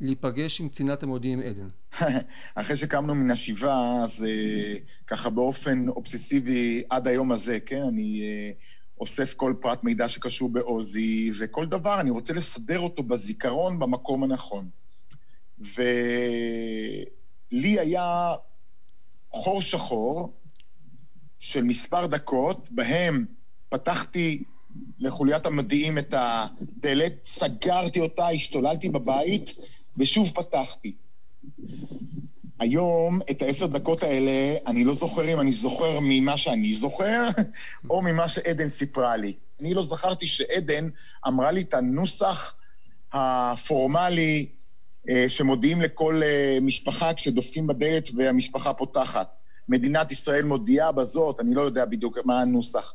להיפגש עם קצינת המודיעין עדן? (laughs) אחרי שקמנו מן השבעה, אז uh, ככה באופן אובססיבי עד היום הזה, כן? אני uh, אוסף כל פרט מידע שקשור בעוזי, וכל דבר, אני רוצה לסדר אותו בזיכרון במקום הנכון. ולי היה חור שחור של מספר דקות, בהם פתחתי לחוליית המודיעים את הדלת, סגרתי אותה, השתוללתי בבית, ושוב פתחתי. היום, את העשר דקות האלה, אני לא זוכר אם אני זוכר ממה שאני זוכר, או ממה שעדן סיפרה לי. אני לא זכרתי שעדן אמרה לי את הנוסח הפורמלי שמודיעים לכל אה, משפחה כשדופקים בדלת והמשפחה פותחת. מדינת ישראל מודיעה בזאת, אני לא יודע בדיוק מה הנוסח.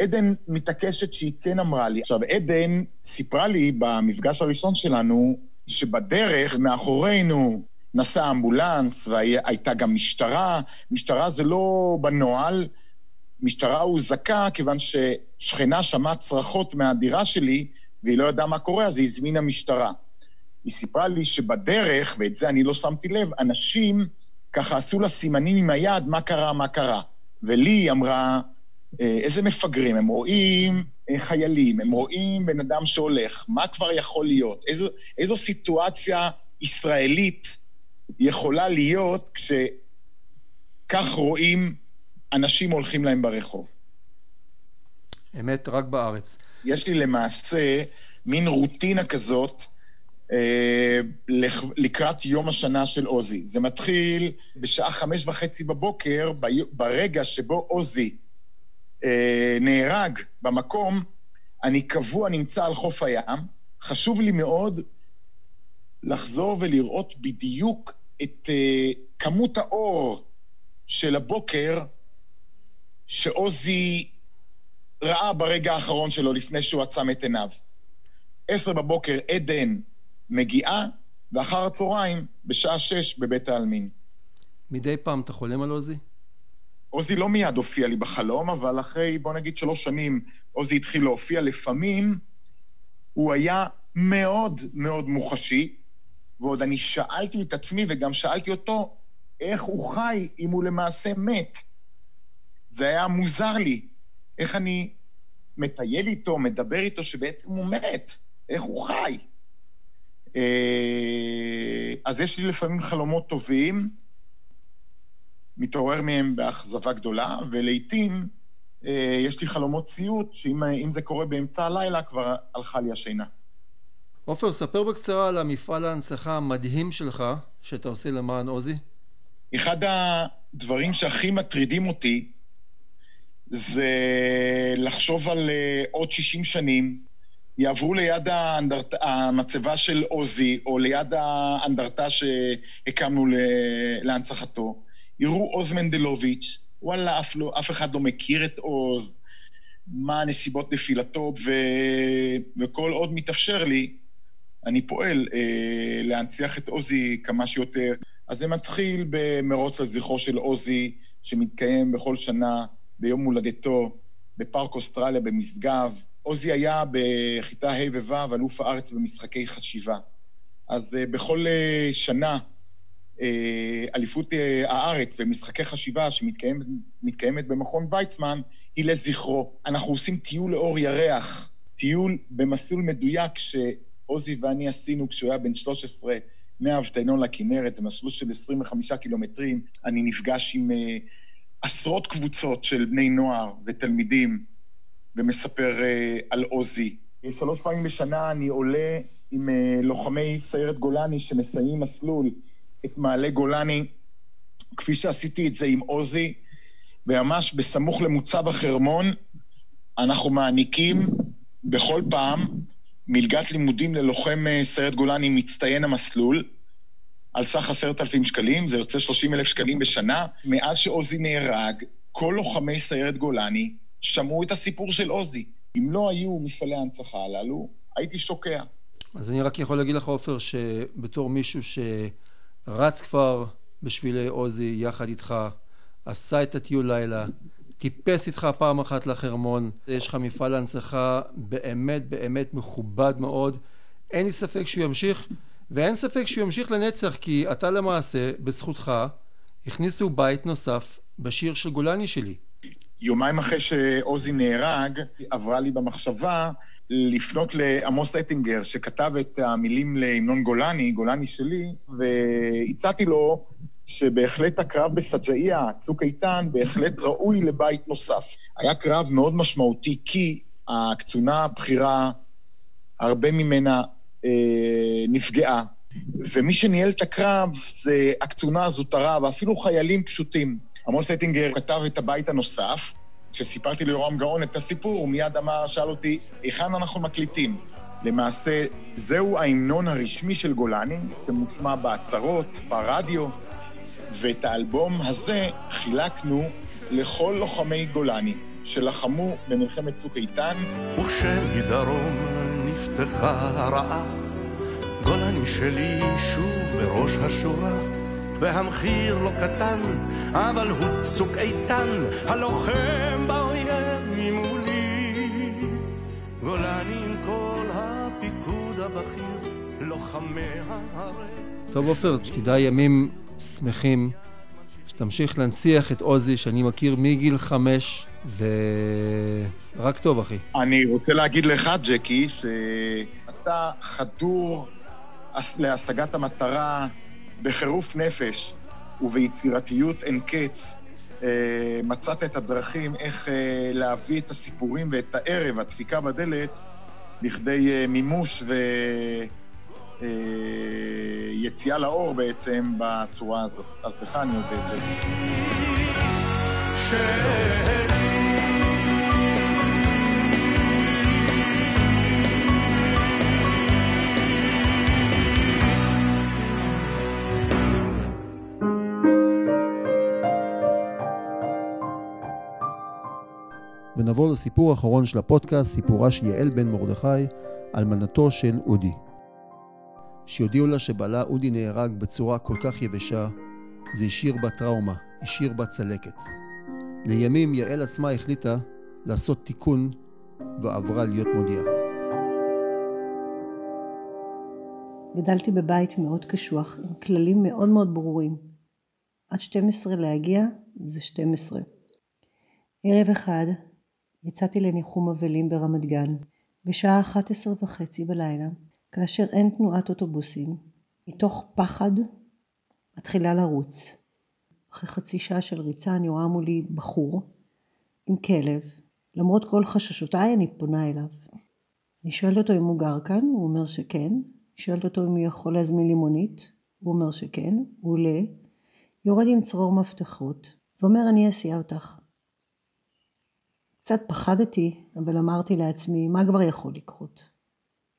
עדן מתעקשת שהיא כן אמרה לי. עכשיו, עדן סיפרה לי במפגש הראשון שלנו שבדרך מאחורינו נסע אמבולנס והייתה גם משטרה. משטרה זה לא בנוהל, משטרה הוזעקה כיוון ששכנה שמעה צרחות מהדירה שלי והיא לא ידעה מה קורה, אז היא הזמינה משטרה. היא סיפרה לי שבדרך, ואת זה אני לא שמתי לב, אנשים ככה עשו לה סימנים עם היד, מה קרה, מה קרה. ולי היא אמרה, אה, איזה מפגרים, הם רואים אה, חיילים, הם רואים בן אדם שהולך, מה כבר יכול להיות? איזו, איזו סיטואציה ישראלית יכולה להיות כשכך רואים אנשים הולכים להם ברחוב? אמת, רק בארץ. יש לי למעשה מין רוטינה כזאת לקראת יום השנה של עוזי. זה מתחיל בשעה חמש וחצי בבוקר, ברגע שבו עוזי אה, נהרג במקום, אני קבוע נמצא על חוף הים. חשוב לי מאוד לחזור ולראות בדיוק את אה, כמות האור של הבוקר שעוזי ראה ברגע האחרון שלו לפני שהוא עצם את עיניו. עשר בבוקר עדן מגיעה, ואחר הצהריים, בשעה שש, בבית העלמין. מדי פעם אתה חולם על עוזי? עוזי לא מיד הופיע לי בחלום, אבל אחרי, בוא נגיד, שלוש שנים, עוזי התחיל להופיע. לפעמים הוא היה מאוד מאוד מוחשי, ועוד אני שאלתי את עצמי וגם שאלתי אותו, איך הוא חי אם הוא למעשה מת? זה היה מוזר לי. איך אני מטייל איתו, מדבר איתו, שבעצם הוא מת. איך הוא חי? אה, אז יש לי לפעמים חלומות טובים, מתעורר מהם באכזבה גדולה, ולעיתים אה, יש לי חלומות סיוט, שאם זה קורה באמצע הלילה, כבר הלכה לי השינה. עופר, ספר בקצרה על המפעל ההנצחה המדהים שלך, שאתה עושה למען עוזי. אחד הדברים שהכי מטרידים אותי, זה לחשוב על uh, עוד 60 שנים, יעברו ליד האנדרט... המצבה של עוזי, או ליד האנדרטה שהקמנו להנצחתו, יראו עוז מנדלוביץ', וואלה, אף, לא, אף אחד לא מכיר את עוז, מה הנסיבות נפילתו, ו... וכל עוד מתאפשר לי, אני פועל אה, להנציח את עוזי כמה שיותר. אז זה מתחיל במרוץ לזכרו של עוזי, שמתקיים בכל שנה ביום הולדתו בפארק אוסטרליה במשגב. עוזי היה בכיתה ה' וו', אלוף הארץ במשחקי חשיבה. אז uh, בכל uh, שנה, uh, אליפות הארץ במשחקי חשיבה שמתקיימת במכון ויצמן, היא לזכרו. אנחנו עושים טיול לאור ירח, טיול במסלול מדויק שעוזי ואני עשינו כשהוא היה בן 13, מהאבטנון לכנרת, זה מסלול של 25 קילומטרים. אני נפגש עם עשרות קבוצות של בני נוער ותלמידים, ומספר uh, על עוזי. שלוש פעמים בשנה אני עולה עם uh, לוחמי סיירת גולני שמסיימים מסלול את מעלה גולני, כפי שעשיתי את זה עם עוזי, וממש בסמוך למוצב החרמון, אנחנו מעניקים בכל פעם מלגת לימודים ללוחם סיירת גולני מצטיין המסלול, על סך עשרת אלפים שקלים, זה יוצא שלושים אלף שקלים בשנה. מאז שעוזי נהרג, כל לוחמי סיירת גולני שמעו את הסיפור של עוזי. אם לא היו מפעלי ההנצחה הללו, הייתי שוקע. אז אני רק יכול להגיד לך, עופר, שבתור מישהו שרץ כבר בשבילי עוזי יחד איתך, עשה את הטיול לילה, טיפס איתך פעם אחת לחרמון, יש לך מפעל הנצחה באמת באמת מכובד מאוד. אין לי ספק שהוא ימשיך, ואין ספק שהוא ימשיך לנצח, כי אתה למעשה, בזכותך, הכניסו בית נוסף בשיר של גולני שלי. יומיים אחרי שעוזי נהרג, עברה לי במחשבה לפנות לעמוס אטינגר, שכתב את המילים להמנון גולני, גולני שלי, והצעתי לו שבהחלט הקרב בסג'איה, צוק איתן, בהחלט ראוי לבית נוסף. היה קרב מאוד משמעותי, כי הקצונה הבכירה, הרבה ממנה אה, נפגעה, ומי שניהל את הקרב זה הקצונה הזוטרה, ואפילו חיילים פשוטים. עמוס אטינגר כתב את הבית הנוסף, כשסיפרתי ליורם גאון את הסיפור, הוא מיד אמר, שאל אותי, היכן אנחנו מקליטים? למעשה, זהו ההמנון הרשמי של גולני, שמושמע בהצהרות, ברדיו, ואת האלבום הזה חילקנו לכל לוחמי גולני שלחמו במלחמת צוק איתן. וכשמדרום נפתחה הרעה, גולני שלי שוב בראש השורה. והמחיר לא קטן, אבל הוא צוק איתן, הלוחם באויב ממולי. גולני עם כל הפיקוד הבכיר, לוחמי ההרי. טוב עופר, שתדע ימים שמחים, שתמשיך להנציח את עוזי שאני מכיר מגיל חמש, ורק טוב אחי. אני רוצה להגיד לך, ג'קי, שאתה חדור להשגת המטרה בחירוף נפש וביצירתיות אין קץ, אה, מצאת את הדרכים איך אה, להביא את הסיפורים ואת הערב, הדפיקה בדלת, לכדי אה, מימוש ויציאה לאור בעצם בצורה הזאת. אז לך אני יודע את זה. ונעבור לסיפור האחרון של הפודקאסט, סיפורה של יעל בן מרדכי, אלמנתו של אודי. שהודיעו לה שבעלה אודי נהרג בצורה כל כך יבשה, זה השאיר בה טראומה, השאיר בה צלקת. לימים יעל עצמה החליטה לעשות תיקון ועברה להיות מודיעה. גדלתי בבית מאוד קשוח, עם כללים מאוד מאוד ברורים. עד 12 להגיע זה 12. ערב אחד יצאתי לניחום אבלים ברמת גן, בשעה 11 וחצי בלילה, כאשר אין תנועת אוטובוסים, מתוך פחד מתחילה לרוץ. אחרי חצי שעה של ריצה אני רואה מולי בחור עם כלב, למרות כל חששותיי אני פונה אליו. אני שואלת אותו אם הוא גר כאן, הוא אומר שכן. אני שואלת אותו אם הוא יכול להזמין לי מונית, הוא אומר שכן, הוא עולה, יורד עם צרור מפתחות, ואומר אני אסיע אותך. קצת פחדתי, אבל אמרתי לעצמי, מה כבר יכול לקרות?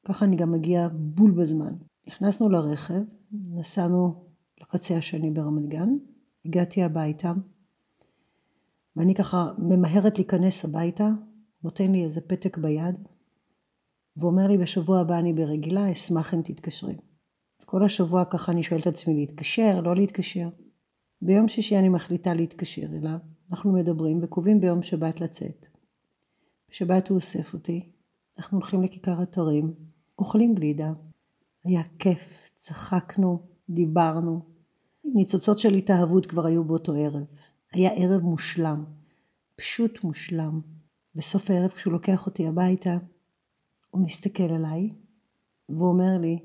ככה אני גם מגיע בול בזמן. נכנסנו לרכב, נסענו לקצה השני ברמת גן, הגעתי הביתה, ואני ככה ממהרת להיכנס הביתה, נותן לי איזה פתק ביד, ואומר לי בשבוע הבא אני ברגילה, אשמח אם תתקשרי. כל השבוע ככה אני שואלת את עצמי להתקשר, לא להתקשר. ביום שישי אני מחליטה להתקשר אליו, אנחנו מדברים וקובעים ביום שבת לצאת. בשבת הוא אוסף אותי, אנחנו הולכים לכיכר אתרים, אוכלים גלידה. היה כיף, צחקנו, דיברנו. ניצוצות של התאהבות כבר היו באותו ערב. היה ערב מושלם, פשוט מושלם. בסוף הערב כשהוא לוקח אותי הביתה, הוא מסתכל עליי ואומר לי,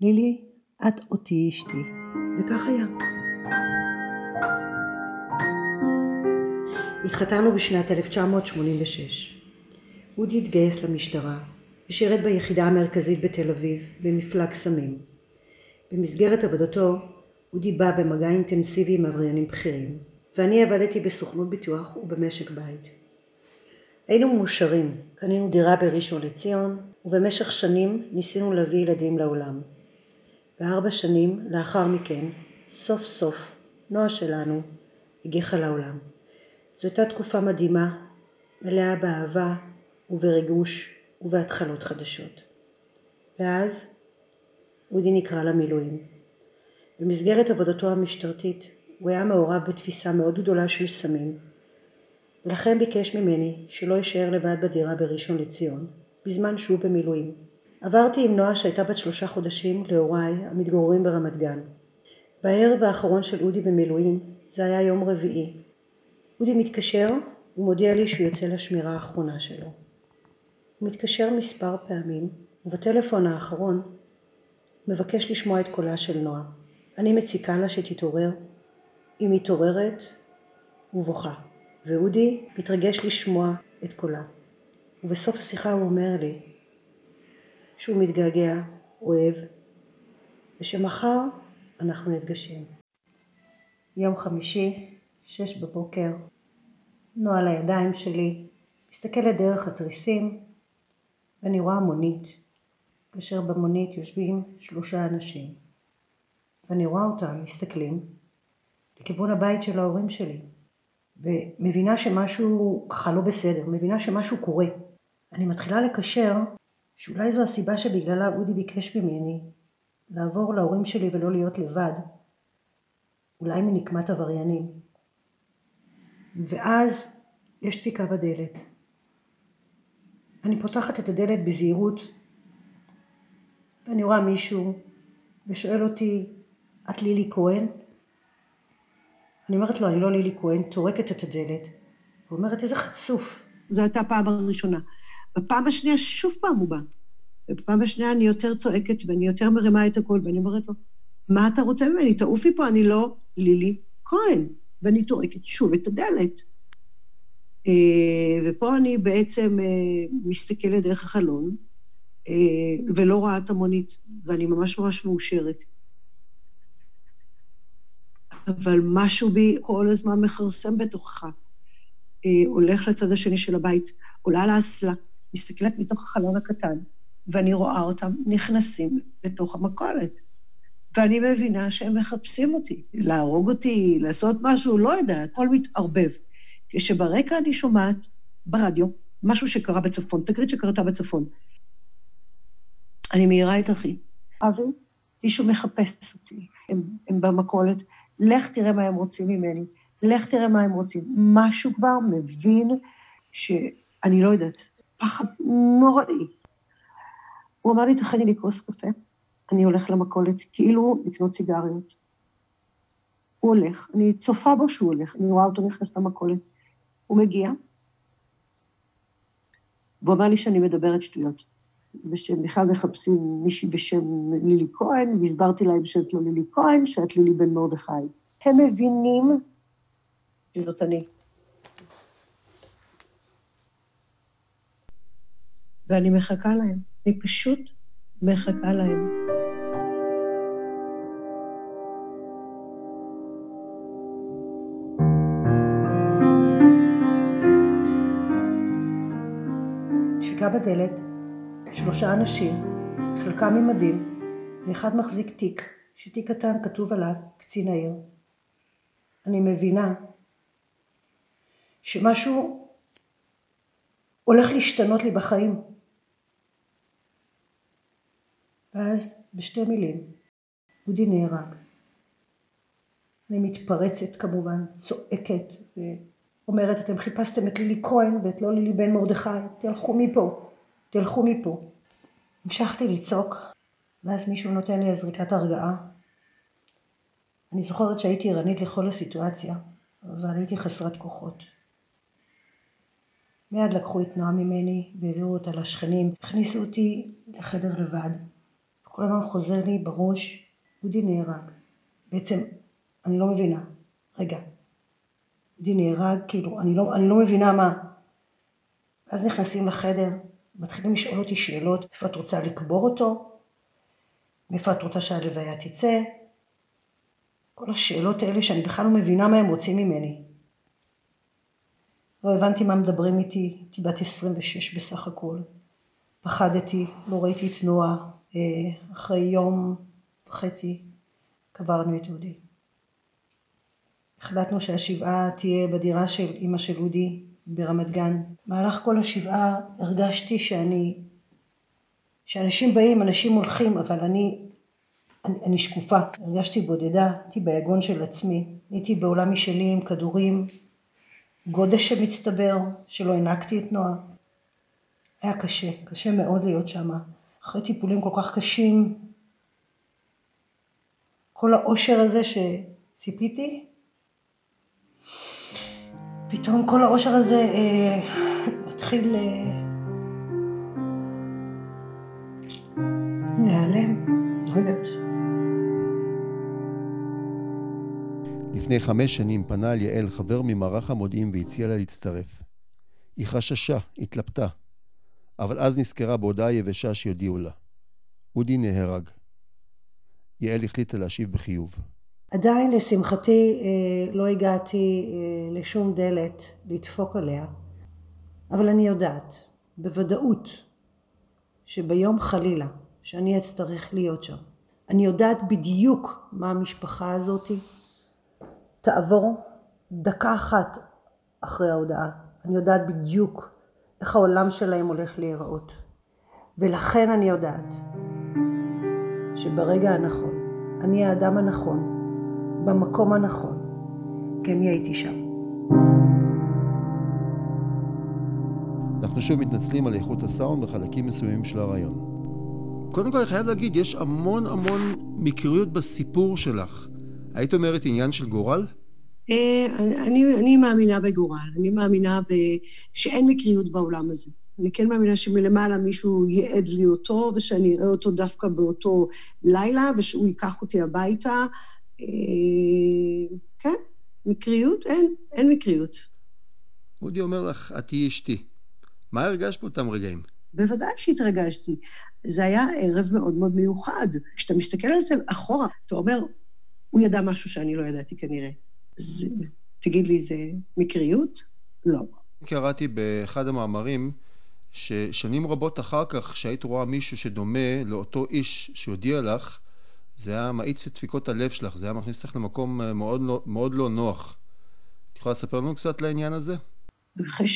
לילי, את אותי אשתי. וכך היה. התחתנו בשנת 1986. אודי התגייס למשטרה ושירת ביחידה המרכזית בתל אביב במפלג סמים. במסגרת עבודתו אודי בא במגע אינטנסיבי עם עבריינים בכירים, ואני עבדתי בסוכנות ביטוח ובמשק בית. היינו מאושרים, קנינו דירה בראשון לציון, ובמשך שנים ניסינו להביא ילדים לעולם. וארבע שנים לאחר מכן, סוף סוף, נועה שלנו הגיחה לעולם. זו הייתה תקופה מדהימה, מלאה באהבה ובריגוש ובהתחלות חדשות. ואז אודי נקרא למילואים. במסגרת עבודתו המשטרתית הוא היה מעורב בתפיסה מאוד גדולה של סמים, ולכן ביקש ממני שלא אשאר לבד בדירה בראשון לציון, בזמן שהוא במילואים. עברתי עם נועה שהייתה בת שלושה חודשים להוריי המתגוררים ברמת גן. בערב האחרון של אודי במילואים, זה היה יום רביעי. אודי מתקשר ומודיע לי שהוא יוצא לשמירה האחרונה שלו. הוא מתקשר מספר פעמים, ובטלפון האחרון מבקש לשמוע את קולה של נועה. אני מציקה לה שתתעורר, היא מתעוררת ובוכה, ואודי מתרגש לשמוע את קולה. ובסוף השיחה הוא אומר לי שהוא מתגעגע, אוהב, ושמחר אנחנו נפגשים. יום חמישי, שש בבוקר, נועה על הידיים שלי, מסתכלת דרך התריסים, ואני רואה מונית, כאשר במונית יושבים שלושה אנשים. ואני רואה אותם מסתכלים לכיוון הבית של ההורים שלי, ומבינה שמשהו ככה לא בסדר, מבינה שמשהו קורה. אני מתחילה לקשר שאולי זו הסיבה שבגללה אודי ביקש ממני לעבור להורים שלי ולא להיות לבד, אולי מנקמת עבריינים. ואז יש דפיקה בדלת. אני פותחת את הדלת בזהירות, ואני רואה מישהו ושואל אותי, את לילי כהן? אני אומרת לו, אני לא לילי כהן, טורקת את הדלת, ואומרת, איזה חצוף. זו הייתה הפעם הראשונה. בפעם השנייה שוב פעם הוא בא. ובפעם השנייה אני יותר צועקת ואני יותר מרימה את הקול, ואני אומרת לו, מה אתה רוצה ממני? תעופי פה, אני לא לילי כהן. ואני טורקת שוב את הדלת. אה, ופה אני בעצם אה, מסתכלת דרך החלון, אה, ולא רואה את המונית, ואני ממש ממש מאושרת. אבל משהו בי כל הזמן מכרסם בתוכך. הולך לצד השני של הבית, עולה לאסלה, מסתכלת מתוך החלון הקטן, ואני רואה אותם נכנסים לתוך המכולת. ואני מבינה שהם מחפשים אותי, להרוג אותי, לעשות משהו, לא יודעת, הכל מתערבב. כשברקע אני שומעת ברדיו, משהו שקרה בצפון, תקרית שקרתה בצפון. אני מעירה את אחי. אבי, מישהו מחפש אותי, הם, הם במכולת, לך תראה מה הם רוצים ממני, לך תראה מה הם רוצים. משהו כבר מבין שאני לא יודעת, פחד נוראי. הוא אמר לי, תכני לי כוס קפה, אני הולך למכולת, כאילו לקנות סיגריות. הוא הולך, אני צופה בו שהוא הולך, אני רואה אותו נכנס למכולת. הוא מגיע, והוא אומר לי שאני מדברת שטויות, ושהם בכלל מחפשים מישהי בשם לילי כהן, והסברתי להם שאת לא לילי כהן, שאת לילי בן מרדכי. הם מבינים שזאת אני. ואני מחכה להם. אני פשוט מחכה להם. דפיקה בדלת, שלושה אנשים, חלקם עם מדים, ואחד מחזיק תיק, שתיק קטן כתוב עליו קצין העיר. אני מבינה שמשהו הולך להשתנות לי בחיים. ואז בשתי מילים, אודי נהרג. אני מתפרצת כמובן, צועקת ואומרת, אתם חיפשתם את לילי כהן ואת לא לילי בן מרדכי, תלכו מפה, תלכו מפה. המשכתי לצעוק, ואז מישהו נותן לי זריקת הרגעה. אני זוכרת שהייתי ערנית לכל הסיטואציה, אבל הייתי חסרת כוחות. מיד לקחו את נועה ממני והעבירו אותה לשכנים, הכניסו אותי לחדר לבד. כל הזמן חוזר לי בראש, אודי נהרג. בעצם, אני לא מבינה. רגע, אודי נהרג, כאילו, אני לא, אני לא מבינה מה. אז נכנסים לחדר, מתחילים לשאול אותי שאלות, איפה את רוצה לקבור אותו? מאיפה את רוצה שהלוויה תצא? כל השאלות האלה שאני בכלל לא מבינה מה הם רוצים ממני. לא הבנתי מה מדברים איתי, הייתי בת 26 בסך הכל. פחדתי, לא ראיתי את נועה, אה, אחרי יום וחצי קברנו את אודי. החלטנו שהשבעה תהיה בדירה של אימא של אודי ברמת גן. במהלך כל השבעה הרגשתי שאני, שאנשים באים, אנשים הולכים, אבל אני, אני, אני שקופה. הרגשתי בודדה, הייתי ביגון של עצמי, הייתי בעולם משלי עם כדורים, גודש שמצטבר, שלא הענקתי את נועה. היה קשה, קשה מאוד להיות שם. אחרי טיפולים כל כך קשים, כל האושר הזה שציפיתי, פתאום כל האושר הזה אה, מתחיל אה, להיעלם, לא יודעת. לפני חמש שנים פנה אל יעל חבר ממערך המודיעין והציע לה להצטרף. היא חששה, התלבטה, אבל אז נזכרה בהודעה יבשה שיודיעו לה. אודי נהרג. יעל החליטה להשיב בחיוב. עדיין לשמחתי אה, לא הגעתי אה, לשום דלת לדפוק עליה, אבל אני יודעת בוודאות שביום חלילה שאני אצטרך להיות שם, אני יודעת בדיוק מה המשפחה הזאתי תעבור דקה אחת אחרי ההודעה. אני יודעת בדיוק איך העולם שלהם הולך להיראות. ולכן אני יודעת שברגע הנכון, אני האדם הנכון, במקום הנכון, כי אני הייתי שם. אנחנו שוב מתנצלים על איכות הסאונד בחלקים מסוימים של הרעיון. קודם כל, אני חייב להגיד, יש המון המון מקריות בסיפור שלך. היית אומרת עניין של גורל? אה, אני, אני מאמינה בגורל, אני מאמינה ב... שאין מקריות בעולם הזה. אני כן מאמינה שמלמעלה מישהו ייעד לי אותו, ושאני אראה אותו דווקא באותו לילה, ושהוא ייקח אותי הביתה. אה, כן, מקריות? אין, אין מקריות. אודי אומר לך, את תהיי אשתי. מה הרגשת באותם רגעים? בוודאי שהתרגשתי. זה היה ערב מאוד מאוד מיוחד. כשאתה מסתכל על זה אחורה, אתה אומר, הוא ידע משהו שאני לא ידעתי כנראה. אז תגיד לי, זה מקריות? לא. קראתי באחד המאמרים ששנים רבות אחר כך, כשהיית רואה מישהו שדומה לאותו איש שהודיע לך, זה היה מאיץ את דפיקות הלב שלך, זה היה מכניס אותך למקום מאוד לא, מאוד לא נוח. את יכולה לספר לנו קצת לעניין הזה? אחרי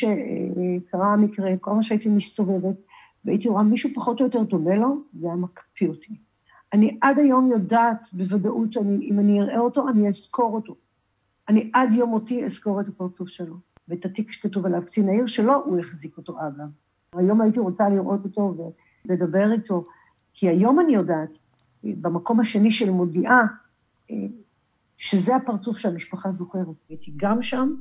קרה המקרה, כל מה שהייתי מסתובבת, והייתי רואה מישהו פחות או יותר דומה לו, זה היה מקפיא אותי. אני עד היום יודעת בוודאות שאם אני אראה אותו, אני אזכור אותו. אני עד יום מותי אזכור את הפרצוף שלו. ואת התיק שכתוב עליו קצין העיר שלו, הוא החזיק אותו אגב. היום הייתי רוצה לראות אותו ולדבר איתו, כי היום אני יודעת, במקום השני של מודיעה, שזה הפרצוף שהמשפחה זוכרת. הייתי גם שם,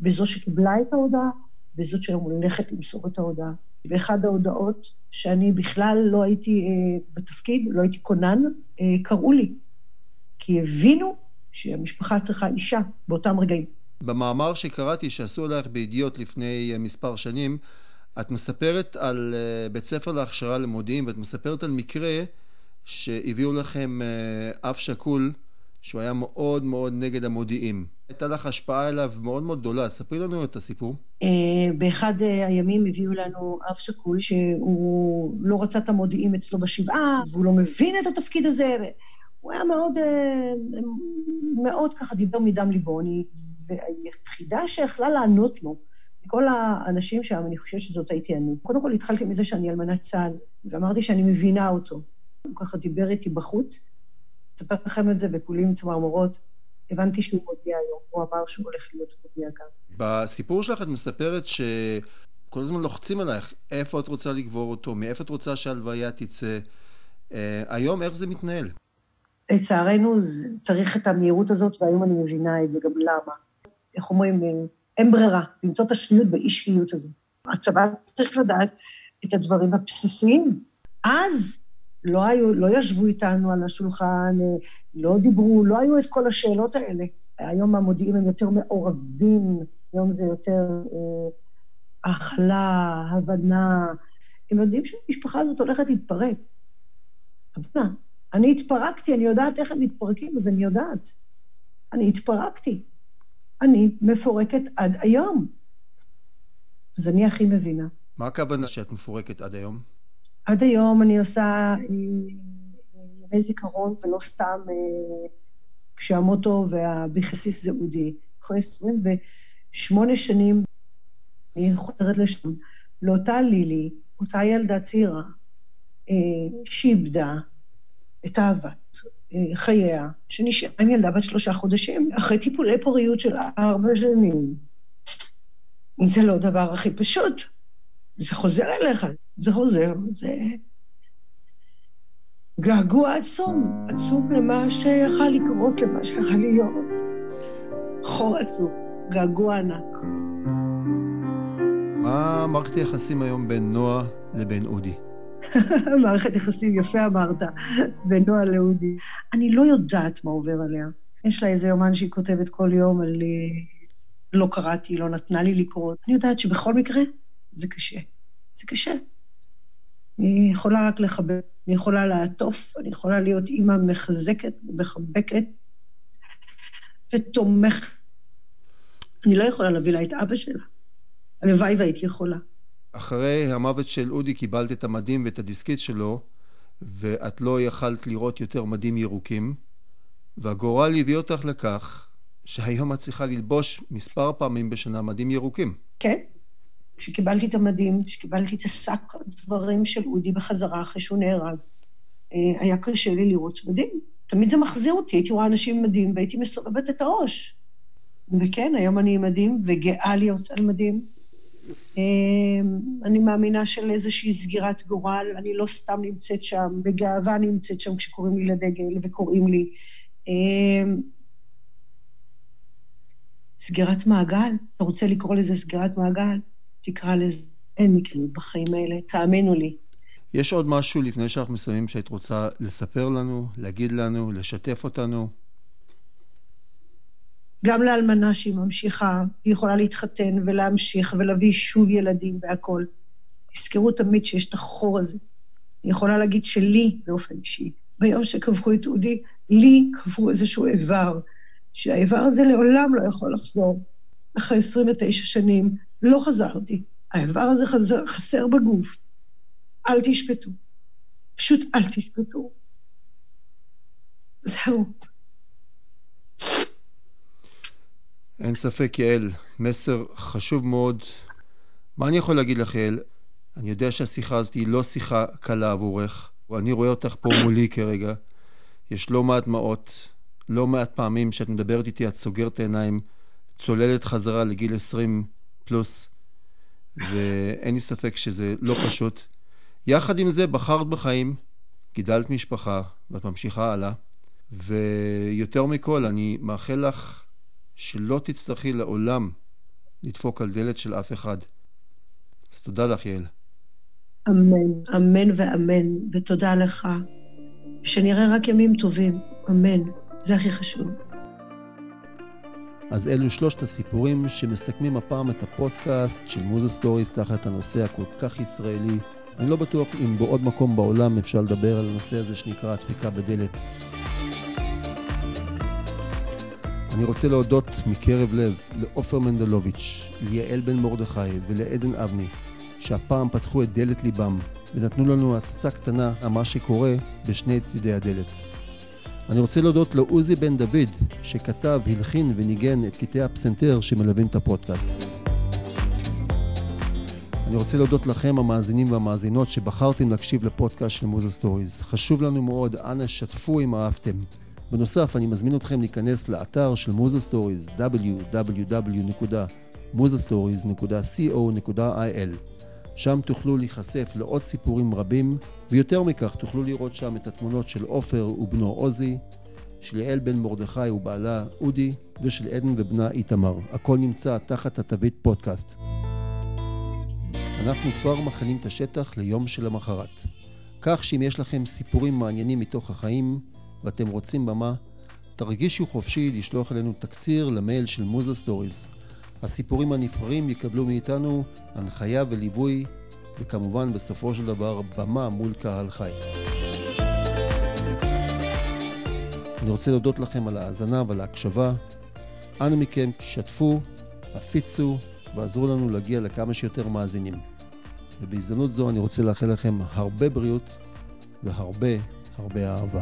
בזו שקיבלה את ההודעה, וזאת שהיום הולכת למסור את ההודעה. באחד ההודעות, שאני בכלל לא הייתי אה, בתפקיד, לא הייתי כונן, אה, קראו לי. כי הבינו שהמשפחה צריכה אישה באותם רגעים. במאמר שקראתי, שעשו עלייך בידיעות לפני אה, מספר שנים, את מספרת על אה, בית ספר להכשרה למודיעין, ואת מספרת על מקרה שהביאו לכם אה, אב שכול, שהוא היה מאוד מאוד נגד המודיעין. הייתה לך השפעה עליו מאוד מאוד גדולה, ספרי לנו את הסיפור. באחד הימים הביאו לנו אב שכול שהוא לא רצה את המודיעין אצלו בשבעה, והוא לא מבין את התפקיד הזה. הוא היה מאוד, מאוד ככה דיבר מדם ליבו. אני, והיחידה שיכלה לענות לו, כל האנשים שם, אני חושבת שזאת הייתי אני. קודם כל התחלתי מזה שאני אלמנת צה"ל, ואמרתי שאני מבינה אותו. הוא ככה דיבר איתי בחוץ. אספר לכם את זה בפולים צמרמורות. הבנתי שהוא מודיע היום, הוא אמר שהוא הולך להיות מודיע גם. בסיפור שלך את מספרת שכל הזמן לוחצים עלייך, איפה את רוצה לגבור אותו, מאיפה את רוצה שהלוויה תצא. Uh, היום איך זה מתנהל? לצערנו צריך את המהירות הזאת, והיום אני מבינה את זה גם למה. איך אומרים, אין ברירה, למצוא את השפיות באי-שפיות הזאת. הצבא צריך לדעת את הדברים הבסיסיים. אז לא, היו, לא ישבו איתנו על השולחן, לא דיברו, לא היו את כל השאלות האלה. היום המודיעים הם יותר מעורבים, היום זה יותר אה, הכלה, הבנה. הם יודעים שהמשפחה הזאת הולכת להתפרק. הבנה. אני התפרקתי, אני יודעת איך הם מתפרקים, אז אני יודעת. אני התפרקתי. אני מפורקת עד היום. אז אני הכי מבינה. מה הכוונה שאת מפורקת עד היום? עד היום אני עושה אה, ימי זיכרון, ולא סתם אה, כשהמוטו והבכסיס זה אודי. אחרי 28 שנים אני חוזרת לשם, לאותה לילי, אותה ילדה צעירה, אה, שאיבדה את אהבת חייה, שנשארה עם ילדה בת שלושה חודשים, אחרי טיפולי פוריות של ארבע שנים. זה לא הדבר הכי פשוט. זה חוזר אליך, זה חוזר, זה געגוע עצום, עצום למה שיכל לקרות, למה שיכל להיות. חור עצום, געגוע ענק. מה מערכת היחסים היום בין נועה לבין אודי? (laughs) מערכת יחסים, יפה אמרת, בין נועה לאודי. אני לא יודעת מה עובר עליה. יש לה איזה יומן שהיא כותבת כל יום על לא קראתי, לא נתנה לי לקרוא. אני יודעת שבכל מקרה זה קשה. זה קשה. אני יכולה רק לחבק, אני יכולה לעטוף, אני יכולה להיות אימא מחזקת, מחבקת ותומכת. אני לא יכולה להביא לה את אבא שלה. הלוואי והייתי יכולה. אחרי המוות של אודי קיבלת את המדים ואת הדיסקית שלו, ואת לא יכלת לראות יותר מדים ירוקים, והגורל הביא אותך לכך שהיום את צריכה ללבוש מספר פעמים בשנה מדים ירוקים. כן. כשקיבלתי את המדים, כשקיבלתי את השק הדברים של אודי בחזרה אחרי שהוא נהרג, אה, היה קשה לי לראות מדים. תמיד זה מחזיר אותי, הייתי רואה אנשים מדים והייתי מסובבת את הראש. וכן, היום אני עם מדים וגאה להיות על מדים. אה, אני מאמינה של איזושהי סגירת גורל, אני לא סתם נמצאת שם, בגאווה נמצאת שם כשקוראים לי לדגל וקוראים לי. אה, סגירת מעגל, אתה רוצה לקרוא לזה סגירת מעגל? תקרא לזה, אין מקרים בחיים האלה, תאמינו לי. יש עוד משהו לפני שאנחנו מסיימים שהיית רוצה לספר לנו, להגיד לנו, לשתף אותנו? גם לאלמנה שהיא ממשיכה, היא יכולה להתחתן ולהמשיך ולהביא שוב ילדים והכול. תזכרו תמיד שיש את החור הזה. אני יכולה להגיד שלי, באופן אישי, ביום שקבעו את אודי, לי קבעו איזשהו איבר, שהאיבר הזה לעולם לא יכול לחזור. אחרי 29 שנים, לא חזרתי. האיבר הזה חזר, חסר בגוף. אל תשפטו. פשוט אל תשפטו. זהו. אין ספק, יעל, מסר חשוב מאוד מה אני יכול להגיד לך, אל? אני יודע שהשיחה הזאת היא לא שיחה קלה עבורך, ואני רואה אותך פה מולי כרגע. יש לא מעט דמעות, לא מעט פעמים שאת מדברת איתי, את סוגרת העיניים, צוללת חזרה לגיל 20 פלוס, ואין לי ספק שזה לא פשוט. יחד עם זה, בחרת בחיים, גידלת משפחה, ואת ממשיכה הלאה, ויותר מכל, אני מאחל לך שלא תצטרכי לעולם לדפוק על דלת של אף אחד. אז תודה לך, יעל. אמן, אמן ואמן, ותודה לך. שנראה רק ימים טובים, אמן. זה הכי חשוב. אז אלו שלושת הסיפורים שמסכמים הפעם את הפודקאסט של מוזה סטוריז תחת הנושא הכל כך ישראלי. אני לא בטוח אם בעוד מקום בעולם אפשר לדבר על הנושא הזה שנקרא הדפיקה בדלת. אני רוצה להודות מקרב לב לעופר מנדלוביץ', ליעל בן מרדכי ולעדן אבני, שהפעם פתחו את דלת ליבם ונתנו לנו הצצה קטנה על מה שקורה בשני צידי הדלת. אני רוצה להודות לעוזי בן דוד, שכתב, הלחין וניגן את קטעי הפסנתר שמלווים את הפודקאסט. אני רוצה להודות לכם, המאזינים והמאזינות, שבחרתם להקשיב לפודקאסט של מוזה סטוריז. חשוב לנו מאוד, אנא שתפו אם אהבתם. בנוסף, אני מזמין אתכם להיכנס לאתר של מוזה סטוריז, www.muzastories.co.il. שם תוכלו להיחשף לעוד סיפורים רבים, ויותר מכך תוכלו לראות שם את התמונות של עופר ובנו עוזי, של יעל בן מרדכי ובעלה אודי, ושל עדן ובנה איתמר. הכל נמצא תחת התווית פודקאסט. אנחנו כבר מכינים את השטח ליום שלמחרת. כך שאם יש לכם סיפורים מעניינים מתוך החיים, ואתם רוצים במה, תרגישו חופשי לשלוח אלינו תקציר למייל של מוזה סטוריז. הסיפורים הנבחרים יקבלו מאיתנו הנחיה וליווי, וכמובן בסופו של דבר במה מול קהל חי. אני רוצה להודות לכם על ההאזנה ועל ההקשבה. אנא מכם, שתפו, הפיצו ועזרו לנו להגיע לכמה שיותר מאזינים. ובהזדמנות זו אני רוצה לאחל לכם הרבה בריאות והרבה הרבה אהבה.